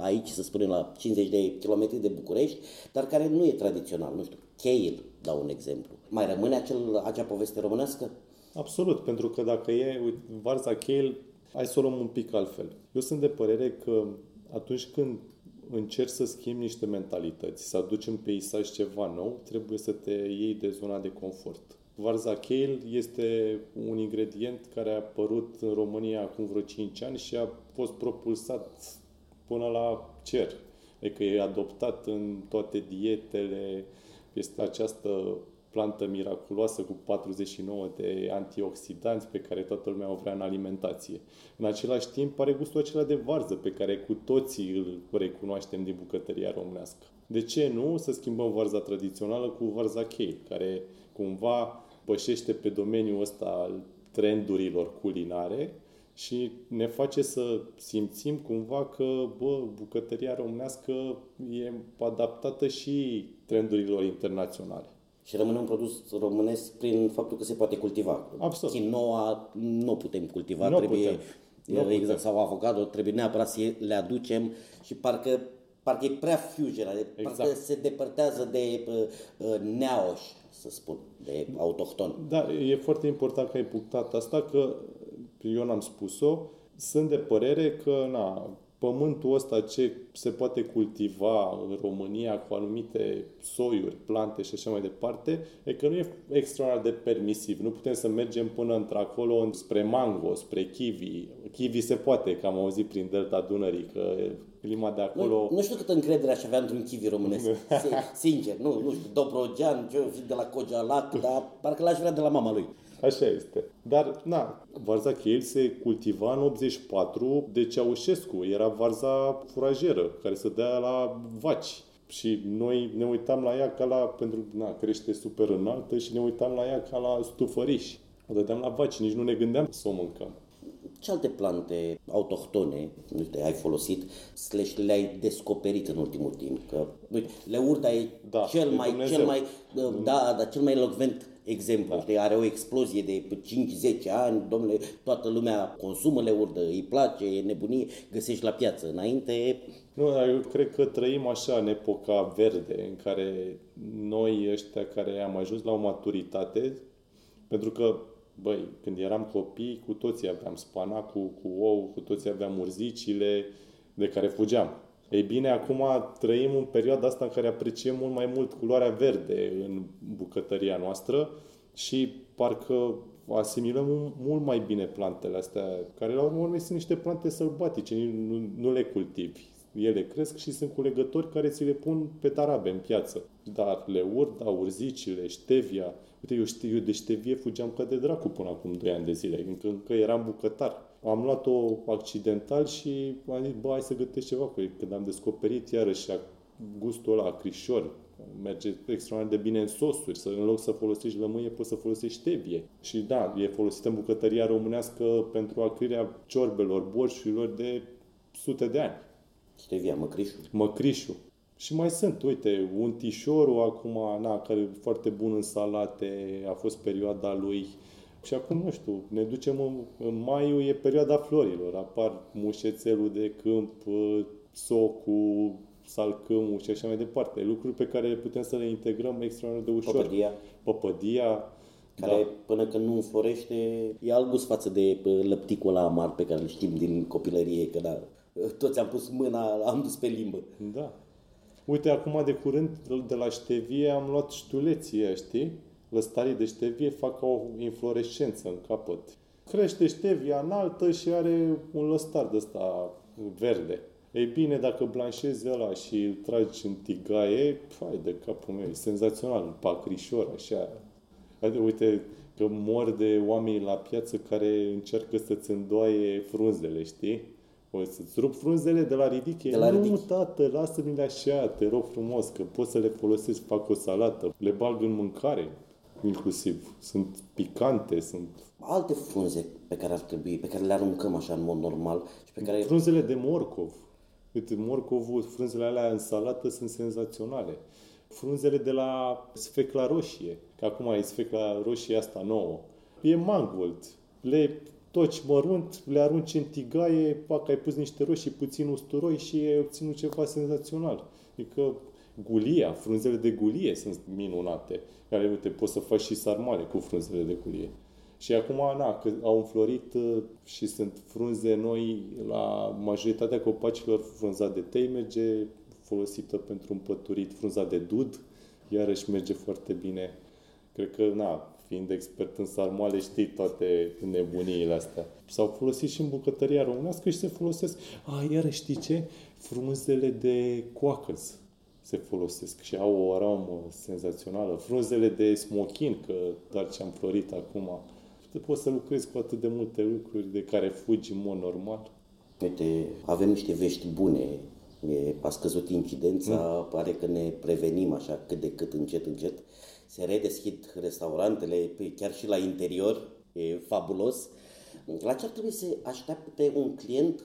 aici să spunem la 50 de kilometri de București, dar care nu e tradițional, nu știu, kale, dau un exemplu. Mai rămâne acel, acea poveste românească? Absolut, pentru că dacă e uite, varza kale, hai să o luăm un pic altfel. Eu sunt de părere că atunci când încerci să schimbi niște mentalități, să aduci în peisaj ceva nou, trebuie să te iei de zona de confort. Varza kale este un ingredient care a apărut în România acum vreo 5 ani și a fost propulsat până la cer. Adică e adoptat în toate dietele, este această plantă miraculoasă cu 49 de antioxidanți pe care toată lumea o vrea în alimentație. În același timp are gustul acela de varză pe care cu toții îl recunoaștem din bucătăria românească. De ce nu să schimbăm varza tradițională cu varza kale, care cumva pășește pe domeniul ăsta al trendurilor culinare și ne face să simțim cumva că, bă, bucătăria românească e adaptată și trendurilor internaționale. Și rămâne un produs românesc prin faptul că se poate cultiva. Absolut. Chinoa nu putem cultiva, nu trebuie, putem. Nu exact, putem. sau avocado, trebuie neapărat să le aducem și parcă, parcă e prea fusion, Exact. parcă se depărtează de uh, uh, neaoș, să spun, de autohton. Da, e foarte important că ai punctat asta, că eu n-am spus-o, sunt de părere că na, pământul ăsta ce se poate cultiva în România cu anumite soiuri, plante și așa mai departe, e că nu e extraordinar de permisiv. Nu putem să mergem până într-acolo spre mango, spre kiwi. Kiwi se poate, că am auzit prin delta Dunării, că clima de acolo... Nu, nu știu câtă încredere aș avea într-un kiwi românesc. Sincer, nu, nu știu, Dobrogean, ce fi de la Cojalac, dar parcă l-aș vrea de la mama lui. Așa este. Dar, na, varza Chel se cultiva în 84 de Ceaușescu. Era varza furajeră, care se dea la vaci. Și noi ne uitam la ea ca la, pentru na, crește super înaltă și ne uitam la ea ca la stufăriș. O dădeam la vaci, nici nu ne gândeam să o mâncăm. Ce alte plante autohtone, uite, ai folosit, slash le-ai descoperit în ultimul timp? Că, uite, leurda e Da, cel de mai, Dumnezeu. cel mai, da, da, cel mai elocvent exemplu. Da. Știi, are o explozie de 5-10 ani, domnule, toată lumea consumă leurdă, îi place, e nebunie, găsești la piață. Înainte, Nu, dar eu cred că trăim așa în epoca verde, în care noi ăștia care am ajuns la o maturitate, pentru că, băi, când eram copii, cu toții aveam spanacul cu ou, cu toții aveam urzicile de care fugeam. Ei bine, acum trăim în perioada asta în care apreciem mult mai mult culoarea verde în bucătăria noastră și parcă asimilăm mult mai bine plantele astea, care la urmă urmei sunt niște plante sălbatice, nu, nu le cultivi. Ele cresc și sunt culegători care ți le pun pe tarabe în piață. Dar le urda, urzicile, ștevia. Uite, eu, știu, eu de ștevie fugeam ca de dracu până acum 2 ani de zile, încă, încă eram bucătar. Am luat-o accidental și am zis, bă, hai să gătesc ceva cu ei. Când am descoperit iarăși gustul ăla acrișor, merge extraordinar de bine în sosuri, să în loc să folosești lămâie, poți să folosești ștevie. Și da, e folosită în bucătăria românească pentru acrirea ciorbelor, borșurilor de sute de ani. Stevia, măcrișul. Măcrișul. Și mai sunt, uite, un tișorul acum, na, care e foarte bun în salate, a fost perioada lui. Și acum, nu știu, ne ducem în, în maiu, e perioada florilor. Apar mușețelul de câmp, socul, salcâmul și așa mai departe. Lucruri pe care le putem să le integrăm extraordinar de ușor. Păpădia. Păpădia. Care da. până când nu înflorește, e alt gust față de lăpticul ăla amar pe care îl știm din copilărie, că da, toți am pus mâna, am dus pe limbă. Da. Uite, acum de curând, de la ștevie, am luat ștuleții ăia, știi? Lăstarii de ștevie fac o inflorescență în capăt. Crește ștevia înaltă și are un lăstar de ăsta verde. Ei bine, dacă blanșezi ăla și îl tragi în tigaie, fai de capul meu, e senzațional, pacrișor, așa. Adică, uite, că mor de oameni la piață care încearcă să-ți îndoaie frunzele, știi? O să-ți rup frunzele de la ridiche. De la nu, ridiche. tată, lasă-mi așa, te rog frumos, că poți să le folosesc, fac o salată, le bag în mâncare. Inclusiv. Sunt picante, sunt... Alte frunze pe care ar trebui, pe care le aruncăm așa în mod normal și pe care... Frunzele de morcov. Uite, morcovul, frunzele alea în salată sunt senzaționale. Frunzele de la sfecla roșie, că acum e sfecla roșie asta nouă. E mangold. Le toci mărunt, le arunci în tigaie, pac, ai pus niște roșii, puțin usturoi și ai obținut ceva senzațional. Adică gulia, frunzele de gulie sunt minunate, care, uite, poți să faci și sarmale cu frunzele de gulie. Și acum, na, că au înflorit uh, și sunt frunze noi la majoritatea copacilor, frunza de tei merge folosită pentru împăturit, frunza de dud, iarăși merge foarte bine. Cred că, na, fiind expert în sarmale, știi toate nebuniile astea. S-au folosit și în bucătăria românească și se folosesc, a, iarăși știi ce? Frunzele de coacăz se folosesc și au o aramă senzațională. Frunzele de smochin, că doar ce am florit acum, poți să lucrezi cu atât de multe lucruri de care fugi în mod normal. Uite, avem niște vești bune. E, a scăzut incidența, mm. pare că ne prevenim așa cât de cât încet, încet. Se redeschid restaurantele, chiar și la interior, e fabulos. La ce ar trebui să aștepte un client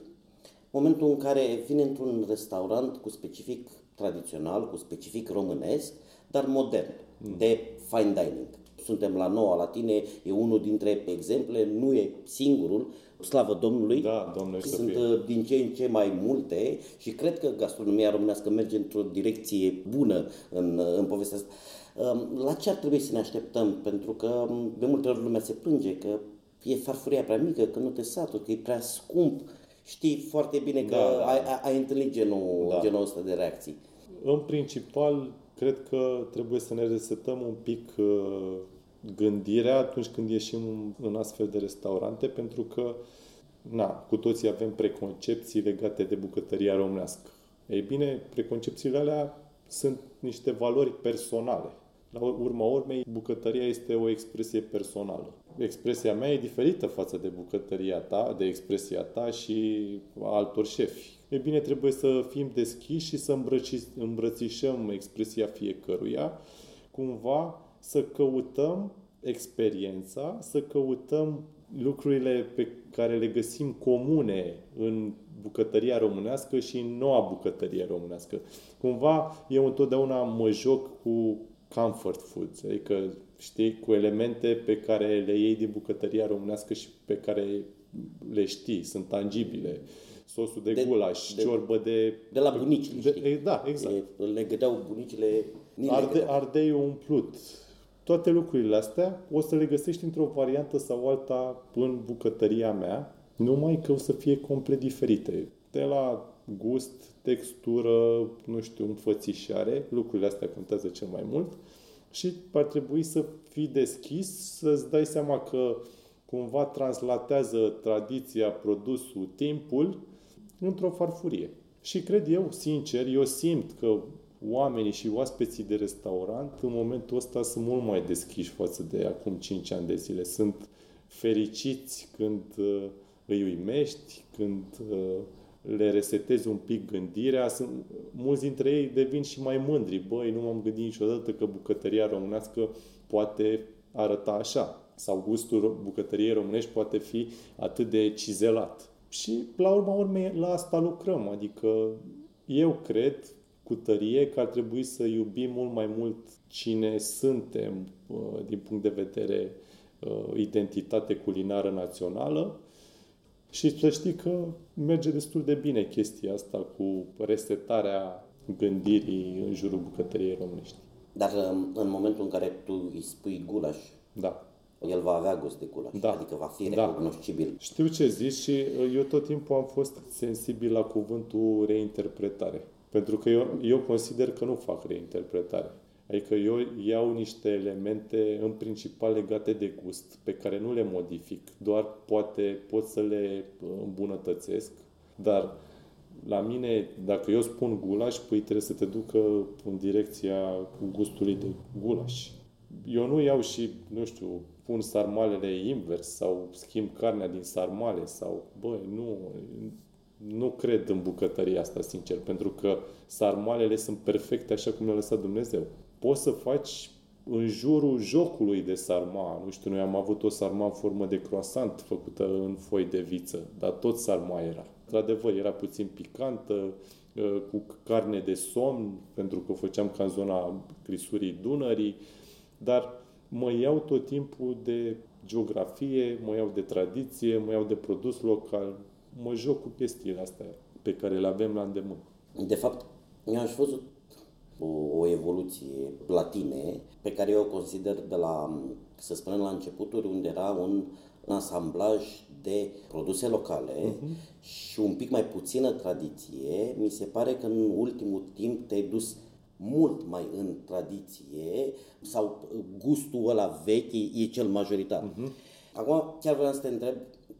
momentul în care vine într-un restaurant cu specific tradițional, cu specific românesc, dar modern, mm. de fine dining. Suntem la Noua la tine, e unul dintre exemple, nu e singurul, slavă Domnului, da, Domnul sunt fie. Uh, din ce în ce mai multe și cred că gastronomia românească merge într-o direcție bună în, uh, în povestea asta. Um, la ce ar trebui să ne așteptăm? Pentru că um, de multe ori lumea se plânge că e farfuria prea mică, că nu te satur, că e prea scump. Știi foarte bine că da, da. ai, ai întâlnit genul, da. genul ăsta de reacții. În principal, cred că trebuie să ne resetăm un pic uh, gândirea atunci când ieșim în astfel de restaurante, pentru că na, cu toții avem preconcepții legate de bucătăria românească. Ei bine, preconcepțiile alea sunt niște valori personale. La urma urmei, bucătăria este o expresie personală. Expresia mea e diferită față de bucătăria ta, de expresia ta și a altor șefi. E bine, trebuie să fim deschiși și să îmbrăci, îmbrățișăm expresia fiecăruia, cumva să căutăm experiența, să căutăm lucrurile pe care le găsim comune în bucătăria românească și în noua bucătărie românească. Cumva eu întotdeauna mă joc cu comfort foods, adică știi, cu elemente pe care le iei din bucătăria românească și pe care le știi, sunt tangibile. Sosul de, de gulaș, de, ciorbă de... De la bunici, de, știi? Da, exact. Le gădeau bunicile... Arde, ardeiul umplut. Toate lucrurile astea o să le găsești într-o variantă sau alta în bucătăria mea, numai că o să fie complet diferite. De la gust, textură, nu știu, înfățișare, lucrurile astea contează cel mai mult și ar trebui să fii deschis, să-ți dai seama că cumva translatează tradiția, produsul, timpul într-o farfurie. Și cred eu, sincer, eu simt că oamenii și oaspeții de restaurant în momentul ăsta sunt mult mai deschiși față de acum 5 ani de zile. Sunt fericiți când uh, îi uimești, când uh, le resetezi un pic gândirea. Sunt, mulți dintre ei devin și mai mândri. Băi, nu m-am gândit niciodată că bucătăria românească poate arăta așa. Sau gustul bucătăriei românești poate fi atât de cizelat. Și, la urma urmei, la asta lucrăm. Adică, eu cred cu tărie că ar trebui să iubim mult mai mult cine suntem uh, din punct de vedere uh, identitate culinară națională și să știi că merge destul de bine chestia asta cu resetarea gândirii în jurul bucătăriei românești. Dar um, în momentul în care tu îi spui gulaș, da. El va avea gust de gulaș, da. adică va fi da. recunoscibil. Știu ce zici și uh, eu tot timpul am fost sensibil la cuvântul reinterpretare. Pentru că eu, eu consider că nu fac reinterpretare. Adică eu iau niște elemente în principal legate de gust, pe care nu le modific, doar poate pot să le uh, îmbunătățesc, dar la mine, dacă eu spun gulaș, păi trebuie să te ducă în direcția gustului de gulaș. Eu nu iau și, nu știu, pun sarmalele invers sau schimb carnea din sarmale sau, băi, nu, nu cred în bucătăria asta, sincer, pentru că sarmalele sunt perfecte așa cum le-a lăsat Dumnezeu. Poți să faci în jurul jocului de sarma. Nu știu, noi am avut o sarma în formă de croissant făcută în foi de viță, dar tot sarma era. Într-adevăr, era puțin picantă, uh, cu carne de somn, pentru că o făceam ca în zona crisurii Dunării, dar mă iau tot timpul de geografie, mă iau de tradiție, mă iau de produs local, mă joc cu chestiile astea pe care le avem la îndemână. De fapt, eu aș văzut o, o evoluție la tine, pe care eu o consider de la, să spunem, la începuturi, unde era un asamblaj de produse locale uh-huh. și un pic mai puțină tradiție, mi se pare că în ultimul timp te-ai dus mult mai în tradiție sau gustul ăla vechi e cel majoritar. Uh-huh. Acum chiar vreau să te întreb,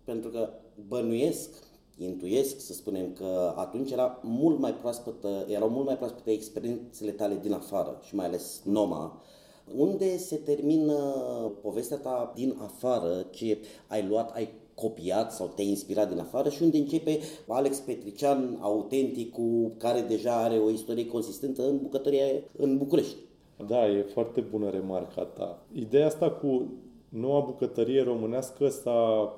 pentru că bănuiesc, intuiesc să spunem că atunci era mult mai proaspătă, erau mult mai proaspăte experiențele tale din afară și mai ales Noma, unde se termină povestea ta din afară, ce ai luat, ai copiat sau te-ai inspirat din afară și unde începe Alex Petrician, autenticul, care deja are o istorie consistentă în bucătăria în București. Da, e foarte bună remarca ta. Ideea asta cu noua bucătărie românească s-a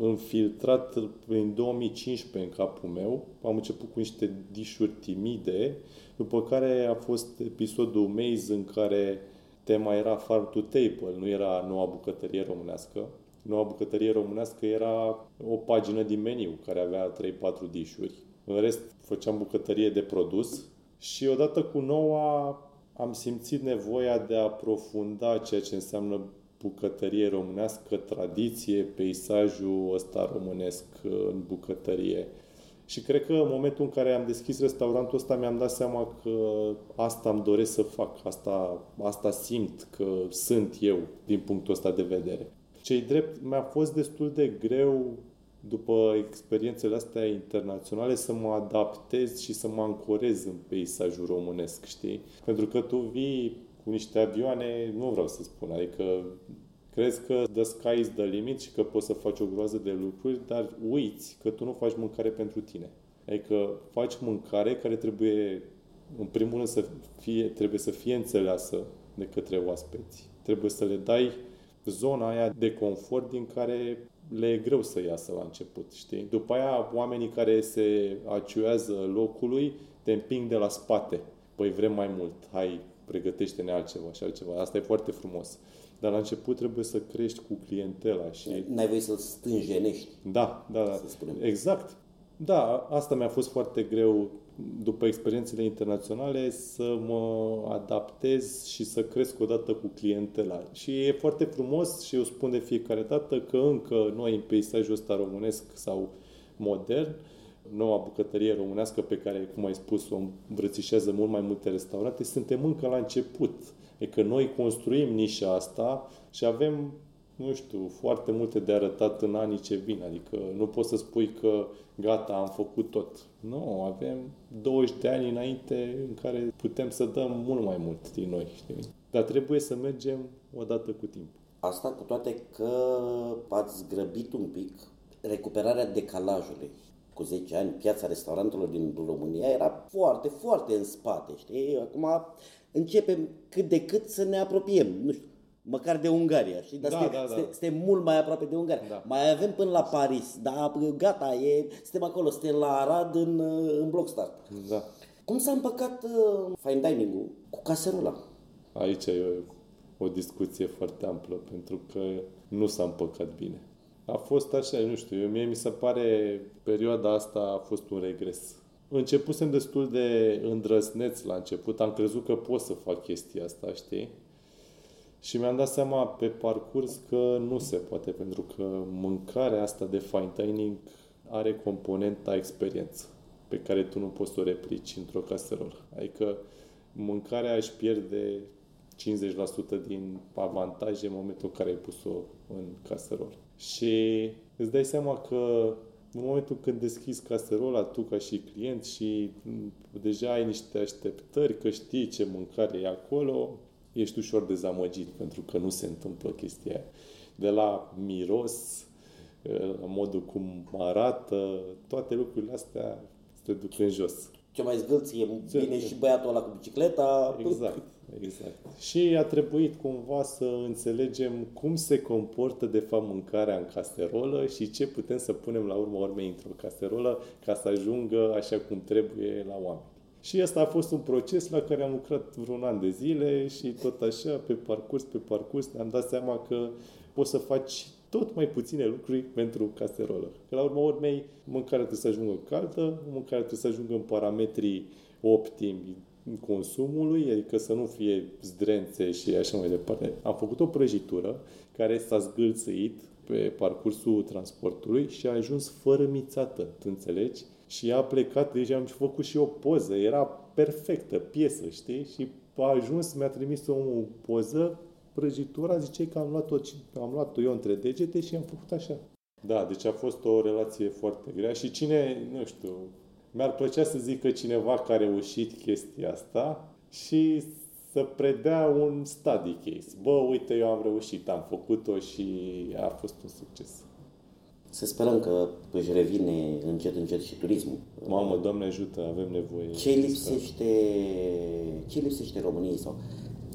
înfiltrat în 2015 în capul meu. Am început cu niște dișuri timide, după care a fost episodul Maze în care tema era Farm to Table, nu era noua bucătărie românească. Noua bucătărie românească era o pagină din meniu care avea 3-4 dișuri. În rest făceam bucătărie de produs și odată cu noua am simțit nevoia de a aprofunda ceea ce înseamnă bucătărie românească, tradiție, peisajul ăsta românesc în bucătărie. Și cred că în momentul în care am deschis restaurantul ăsta mi-am dat seama că asta îmi doresc să fac, asta, asta simt că sunt eu din punctul ăsta de vedere. Cei drept, mi-a fost destul de greu după experiențele astea internaționale să mă adaptez și să mă ancorez în peisajul românesc, știi? Pentru că tu vii cu niște avioane, nu vreau să spun, adică crezi că the sky is the limit și că poți să faci o groază de lucruri, dar uiți că tu nu faci mâncare pentru tine. Adică faci mâncare care trebuie, în primul rând, să fie, trebuie să fie înțeleasă de către oaspeți. Trebuie să le dai zona aia de confort din care le e greu să iasă la început, știi? După aia, oamenii care se aciuează locului te împing de la spate. Păi vrem mai mult, hai, pregătește-ne altceva și altceva. Asta e foarte frumos. Dar la început trebuie să crești cu clientela și... N-ai voie să-l stânjenești. Da, da, da. Exact. Da, asta mi-a fost foarte greu după experiențele internaționale să mă adaptez și să cresc odată cu clientela. Și e foarte frumos și eu spun de fiecare dată că încă noi în peisajul ăsta românesc sau modern, noua bucătărie românească pe care, cum ai spus, o îmbrățișează mult mai multe restaurante, suntem încă la început. E că noi construim nișa asta și avem, nu știu, foarte multe de arătat în anii ce vin. Adică nu poți să spui că gata, am făcut tot. Nu, avem 20 de ani înainte în care putem să dăm mult mai mult din noi, știi? Dar trebuie să mergem odată cu timp. Asta cu toate că ați grăbit un pic recuperarea decalajului cu 10 ani, piața restaurantelor din România era foarte, foarte în spate, știi? Acum începem cât de cât să ne apropiem, nu știu, măcar de Ungaria, știi? Dar da, suntem, da, da. suntem mult mai aproape de Ungaria. Da. Mai avem până la Paris, dar gata, e, suntem acolo, suntem la Arad în, în Blockstar. Da. Cum s-a împăcat uh, fine dining-ul cu caserola? Aici e o, o discuție foarte amplă, pentru că nu s-a împăcat bine. A fost așa, nu știu, eu, mie mi se pare perioada asta a fost un regres. Începusem destul de îndrăsneț la început, am crezut că pot să fac chestia asta, știi? Și mi-am dat seama pe parcurs că nu se poate, pentru că mâncarea asta de fine dining are componenta experiență pe care tu nu poți să o replici într-o caserolă. Adică mâncarea își pierde 50% din avantaje în momentul în care ai pus-o în caserolă. Și îți dai seama că în momentul când deschizi caserola tu ca și client și deja ai niște așteptări că știi ce mâncare e acolo, ești ușor dezamăgit pentru că nu se întâmplă chestia aia. De la miros, la modul cum arată, toate lucrurile astea se duc în jos. Ce mai zgâlți e bine și băiatul ăla cu bicicleta. Exact. Exact. Și a trebuit cumva să înțelegem cum se comportă de fapt mâncarea în caserolă și ce putem să punem la urmă urmei într-o caserolă ca să ajungă așa cum trebuie la oameni. Și asta a fost un proces la care am lucrat vreun an de zile și tot așa, pe parcurs, pe parcurs, ne-am dat seama că poți să faci tot mai puține lucruri pentru caserolă. Că la urmă urmei, mâncarea trebuie să ajungă caldă, mâncarea trebuie să ajungă în parametrii optimi consumului, adică să nu fie zdrențe și așa mai departe. Am făcut o prăjitură care s-a zgâlțăit pe parcursul transportului și a ajuns fără mițată, tu înțelegi? Și a plecat, deci am făcut și o poză, era perfectă, piesă, știi? Și a ajuns, mi-a trimis o poză, prăjitura, zice că am luat-o, am luat-o eu între degete și am făcut așa. Da, deci a fost o relație foarte grea și cine, nu știu, mi-ar plăcea să zic că cineva care a reușit chestia asta și să predea un study case. Bă, uite, eu am reușit, am făcut-o și a fost un succes. Să sperăm că își revine încet, încet și turismul. Mamă, Doamne ajută, avem nevoie. Ce lipsește, ce lipsește României sau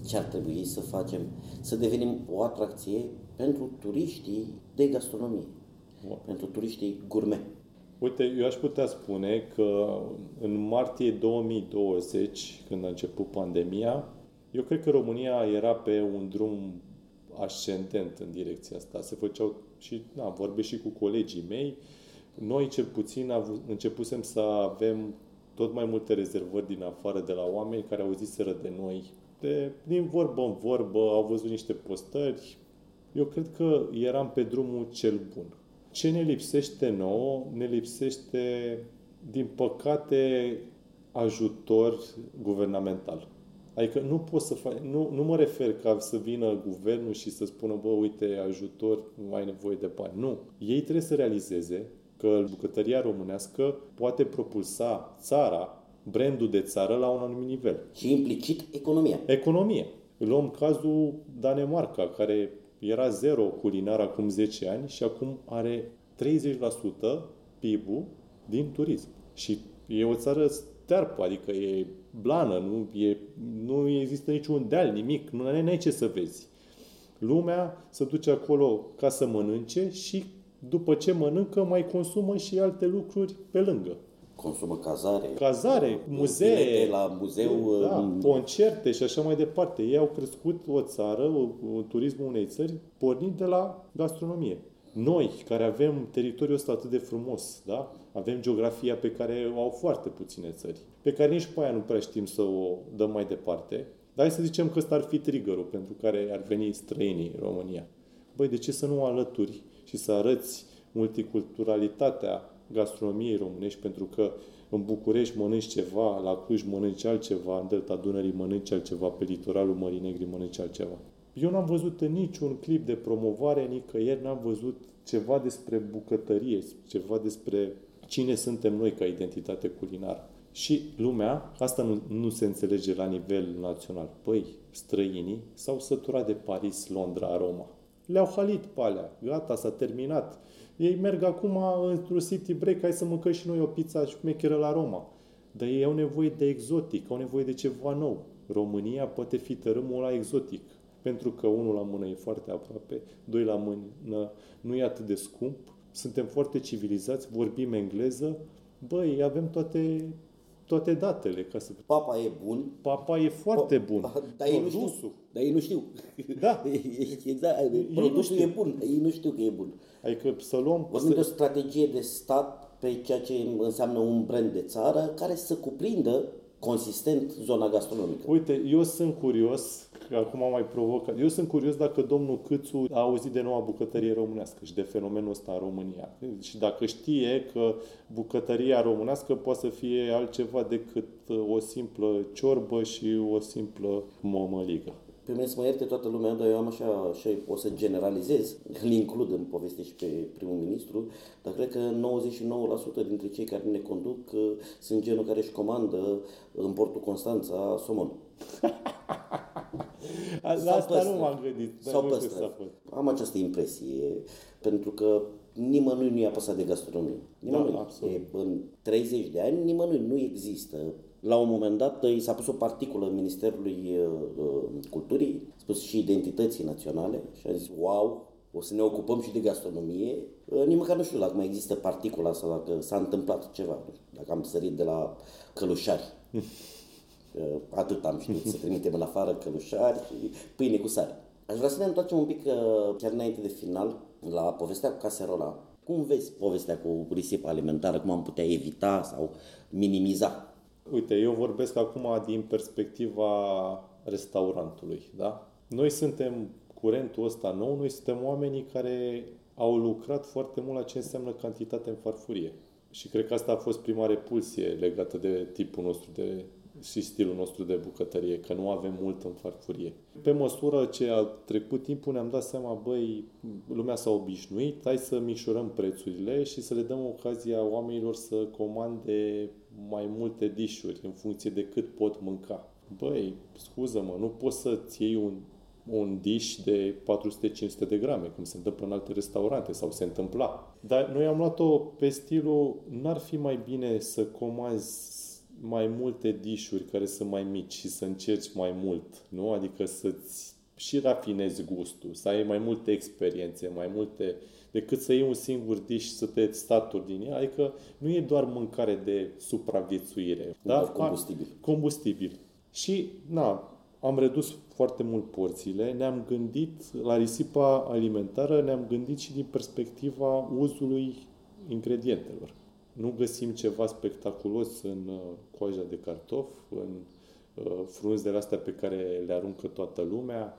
ce ar trebui să facem? Să devenim o atracție pentru turiștii de gastronomie, wow. pentru turiștii gourmet. Uite, eu aș putea spune că în martie 2020, când a început pandemia, eu cred că România era pe un drum ascendent în direcția asta. Se făceau și, da, vorbesc și cu colegii mei. Noi, cel puțin, începusem să avem tot mai multe rezervări din afară de la oameni care au ziseră de noi. De, din vorbă în vorbă, au văzut niște postări. Eu cred că eram pe drumul cel bun. Ce ne lipsește nouă? Ne lipsește, din păcate, ajutor guvernamental. Adică nu poți să faci, nu, nu mă refer ca să vină guvernul și să spună, bă, uite, ajutor, nu ai nevoie de bani. Nu. Ei trebuie să realizeze că bucătăria românească poate propulsa țara, brandul de țară la un anumit nivel. Și implicit economia. Economie. Luăm cazul Danemarca, care era zero culinar acum 10 ani și acum are 30% PIB-ul din turism. Și e o țară stearpă, adică e blană, nu, e, nu există niciun deal, nimic, nu ai ce să vezi. Lumea se duce acolo ca să mănânce și după ce mănâncă mai consumă și alte lucruri pe lângă. Consumă cazare. Cazare, muzee. la muzeu. Da, um, concerte și așa mai departe. Ei au crescut o țară, o, o turismul unei țări, pornind de la gastronomie. Noi, care avem teritoriul ăsta atât de frumos, da? Avem geografia pe care o au foarte puține țări, pe care nici pe aia nu prea știm să o dăm mai departe, dar hai să zicem că ăsta ar fi triggerul pentru care ar veni străinii în România. Băi, de ce să nu alături și să arăți multiculturalitatea gastronomiei românești, pentru că în București mănânci ceva, la Cluj mănânci altceva, în Delta Dunării mănânci altceva, pe litoralul Mării Negri mănânci altceva. Eu n-am văzut în niciun clip de promovare, nicăieri n-am văzut ceva despre bucătărie, ceva despre cine suntem noi ca identitate culinară. Și lumea, asta nu, nu se înțelege la nivel național. Păi, străinii s-au săturat de Paris, Londra, Roma. Le-au halit pe alea. Gata, s-a terminat. Ei merg acum într-un city break, hai să mâncăm și noi o pizza șmecheră la Roma. Dar ei au nevoie de exotic, au nevoie de ceva nou. România poate fi tărâmul la exotic. Pentru că unul la mână e foarte aproape, doi la mână nu e atât de scump, suntem foarte civilizați, vorbim engleză, băi, avem toate, toate datele. Ca să... Papa e bun. Papa e foarte bun. Dar ei nu știu. Dar ei nu știu. Da. exact. Produsul e bun. Ei nu știu că e bun. Adică să luăm... Vorbim să... de o strategie de stat pe ceea ce înseamnă un brand de țară care să cuprindă consistent zona gastronomică. Uite, eu sunt curios, că acum am mai provocat, eu sunt curios dacă domnul Câțu a auzit de noua bucătărie românească și de fenomenul ăsta în România. Și dacă știe că bucătăria românească poate să fie altceva decât o simplă ciorbă și o simplă mămăligă pe mine să mă ierte toată lumea, dar eu am așa, așa o să generalizez, îl includ în poveste și pe primul ministru, dar cred că 99% dintre cei care ne conduc uh, sunt genul care își comandă în portul Constanța somon. La asta nu m-am gândit. Sau Am această impresie, pentru că nimănui nu i-a păsat de gastronomie. Nimănui. Da, absolut. E, în 30 de ani nimănui nu există La un moment dat i s-a pus o particulă în Ministerului Culturii, spus și identității naționale și a zis, wow, o să ne ocupăm și de gastronomie. Nici măcar nu știu dacă mai există particula sau dacă s-a întâmplat ceva, dacă am sărit de la călușari. Atât am știut, să trimitem în afară călușari și pâine cu sare. Aș vrea să ne întoarcem un pic, chiar înainte de final, la povestea cu caserola. Cum vezi povestea cu risipa alimentară? Cum am putea evita sau minimiza? Uite, eu vorbesc acum din perspectiva restaurantului, da? Noi suntem curentul ăsta nou, noi suntem oamenii care au lucrat foarte mult la ce înseamnă cantitate în farfurie. Și cred că asta a fost prima repulsie legată de tipul nostru de și stilul nostru de bucătărie, că nu avem mult în farfurie. Pe măsură ce a trecut timpul ne-am dat seama, băi, lumea s-a obișnuit, hai să mișorăm prețurile și să le dăm ocazia oamenilor să comande mai multe dișuri în funcție de cât pot mânca. Băi, scuză-mă, nu poți să-ți iei un, un dish de 400-500 de grame, cum se întâmplă în alte restaurante sau se întâmpla. Dar noi am luat-o pe stilul, n-ar fi mai bine să comanzi mai multe dișuri care sunt mai mici și să încerci mai mult, nu? Adică să-ți și rafinezi gustul, să ai mai multe experiențe, mai multe, decât să iei un singur dish și să te staturi din el. Adică nu e doar mâncare de supraviețuire. Da? Combustibil. Combustibil. Și, na, am redus foarte mult porțiile, ne-am gândit la risipa alimentară, ne-am gândit și din perspectiva uzului ingredientelor nu găsim ceva spectaculos în uh, coaja de cartof, în uh, frunzele astea pe care le aruncă toată lumea.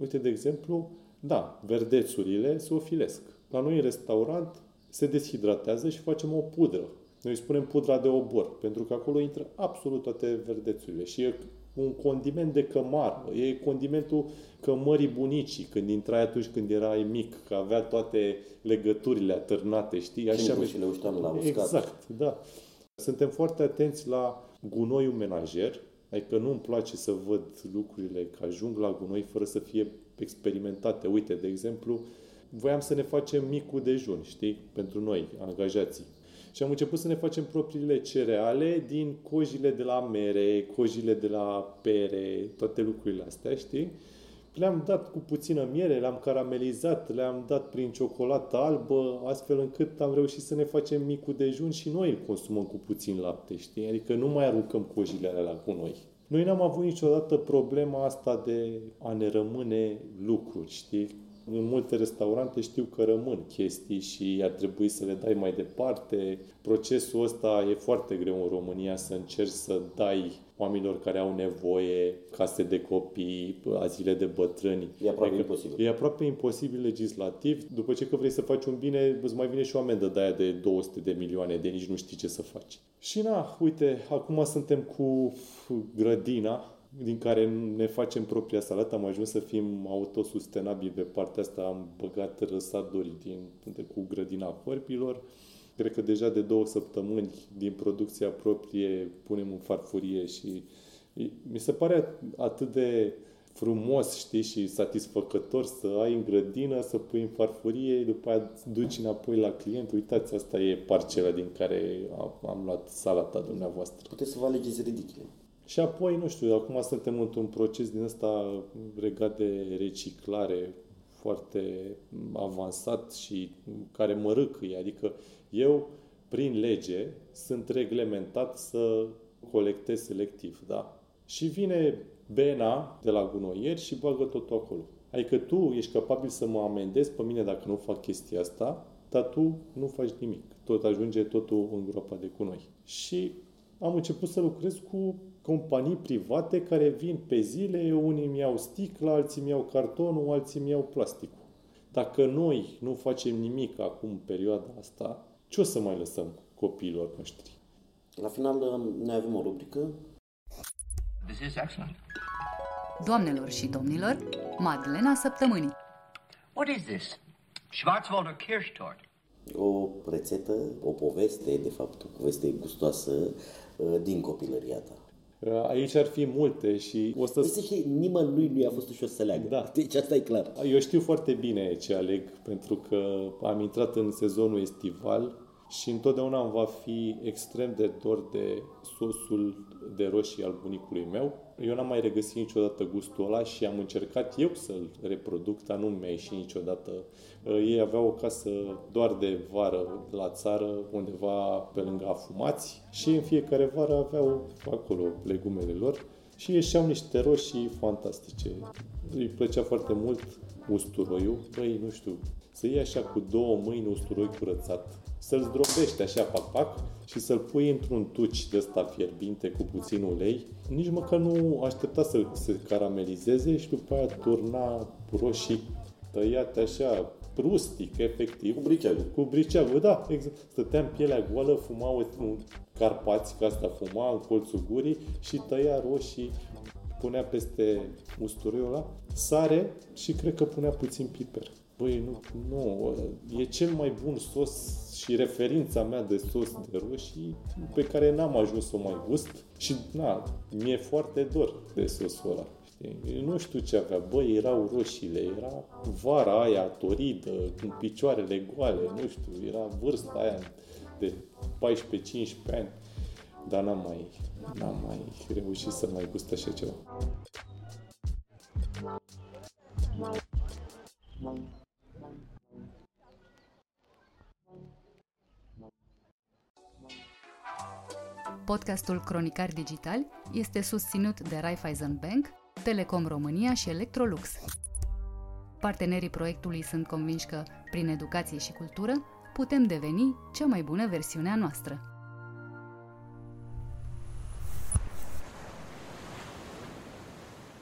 Uite, de exemplu, da, verdețurile se ofilesc. La noi în restaurant se deshidratează și facem o pudră. Noi spunem pudra de obor, pentru că acolo intră absolut toate verdețurile și e un condiment de cămar. E condimentul cămării bunicii, când intrai atunci când erai mic, că avea toate legăturile atârnate, știi? Așa și le ușteam la uscat. Exact, da. Suntem foarte atenți la gunoiul menajer, adică nu îmi place să văd lucrurile că ajung la gunoi fără să fie experimentate. Uite, de exemplu, voiam să ne facem micul dejun, știi, pentru noi, angajații. Și am început să ne facem propriile cereale din cojile de la mere, cojile de la pere, toate lucrurile astea, știi? Le-am dat cu puțină miere, le-am caramelizat, le-am dat prin ciocolată albă, astfel încât am reușit să ne facem micul dejun și noi îl consumăm cu puțin lapte, știi? Adică nu mai aruncăm cojile alea cu noi. Noi n-am avut niciodată problema asta de a ne rămâne lucruri, știi? În multe restaurante știu că rămân chestii și ar trebui să le dai mai departe. Procesul ăsta e foarte greu în România să încerci să dai oamenilor care au nevoie, case de copii, azile de bătrâni. E aproape adică imposibil. E aproape imposibil legislativ. După ce că vrei să faci un bine, îți mai vine și o amendă de aia de 200 de milioane, de nici nu știi ce să faci. Și na, uite, acum suntem cu grădina, din care ne facem propria salată, am ajuns să fim autosustenabili pe partea asta, am băgat răsaduri din, de, cu grădina corpilor. Cred că deja de două săptămâni din producția proprie punem în farfurie și mi se pare atât de frumos, știi, și satisfăcător să ai în grădină, să pui în farfurie, după aia duci înapoi la client. Uitați, asta e parcela din care am, am luat salata dumneavoastră. Puteți să vă alegeți ridicile. Și apoi, nu știu, acum suntem într-un proces din ăsta legat de reciclare foarte avansat și care mă râcăie. Adică eu, prin lege, sunt reglementat să colectez selectiv, da? Și vine Bena de la gunoieri și bagă totul acolo. Adică tu ești capabil să mă amendezi pe mine dacă nu fac chestia asta, dar tu nu faci nimic. Tot ajunge totul în groapa de gunoi. Și am început să lucrez cu companii private care vin pe zile, unii mi iau sticla, alții mi iau cartonul, alții mi iau plasticul. Dacă noi nu facem nimic acum în perioada asta, ce o să mai lăsăm copiilor noștri? La final, noi avem o rubrică. This is excellent. Doamnelor și domnilor, Madlena Săptămânii. What is this? Schwarzwälder Kirschtort. O rețetă, o poveste, de fapt, o poveste gustoasă uh, din copilăria ta. Aici ar fi multe și o să... Este și nimănui nu i-a fost ușor să leagă. Da. Deci asta e clar. Eu știu foarte bine ce aleg, pentru că am intrat în sezonul estival și întotdeauna îmi va fi extrem de dor de sosul de roșii al bunicului meu. Eu n-am mai regăsit niciodată gustul ăla și am încercat eu să-l reproduc, dar nu mi-a ieșit niciodată. Uh, ei aveau o casă doar de vară la țară, undeva pe lângă afumați și în fiecare vară aveau acolo legumele lor și ieșeau niște roșii fantastice. Îi plăcea foarte mult usturoiul. Băi, nu știu, să iei așa cu două mâini usturoi curățat, să-l zdrobești așa pac-pac și să-l pui într-un tuci de ăsta fierbinte cu puțin ulei, nici măcar nu aștepta să se caramelizeze și după aia turna roșii tăiate așa, rustic, efectiv. Cu briceagul. Cu briceagul, da, exact. Stătea în pielea goală, fuma un carpați, ca asta fuma în colțul gurii și tăia roșii, punea peste usturoiul ăla, sare și cred că punea puțin piper. Băi, nu, nu, e cel mai bun sos și referința mea de sos de roșii pe care n-am ajuns să o mai gust și, na, mi-e foarte dor de sosul ăla. Știi? Nu știu ce avea, băi, erau roșiile, era vara aia toridă, cu picioarele goale, nu știu, era vârsta aia de 14-15 ani, dar n-am mai, n-am mai reușit să mai gust așa ceva. Podcastul Cronicar Digital este susținut de Raiffeisen Bank, Telecom România și Electrolux. Partenerii proiectului sunt convinși că, prin educație și cultură, putem deveni cea mai bună versiune a noastră.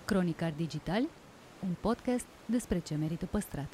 Cronicar Digital, un podcast despre ce merită păstrat.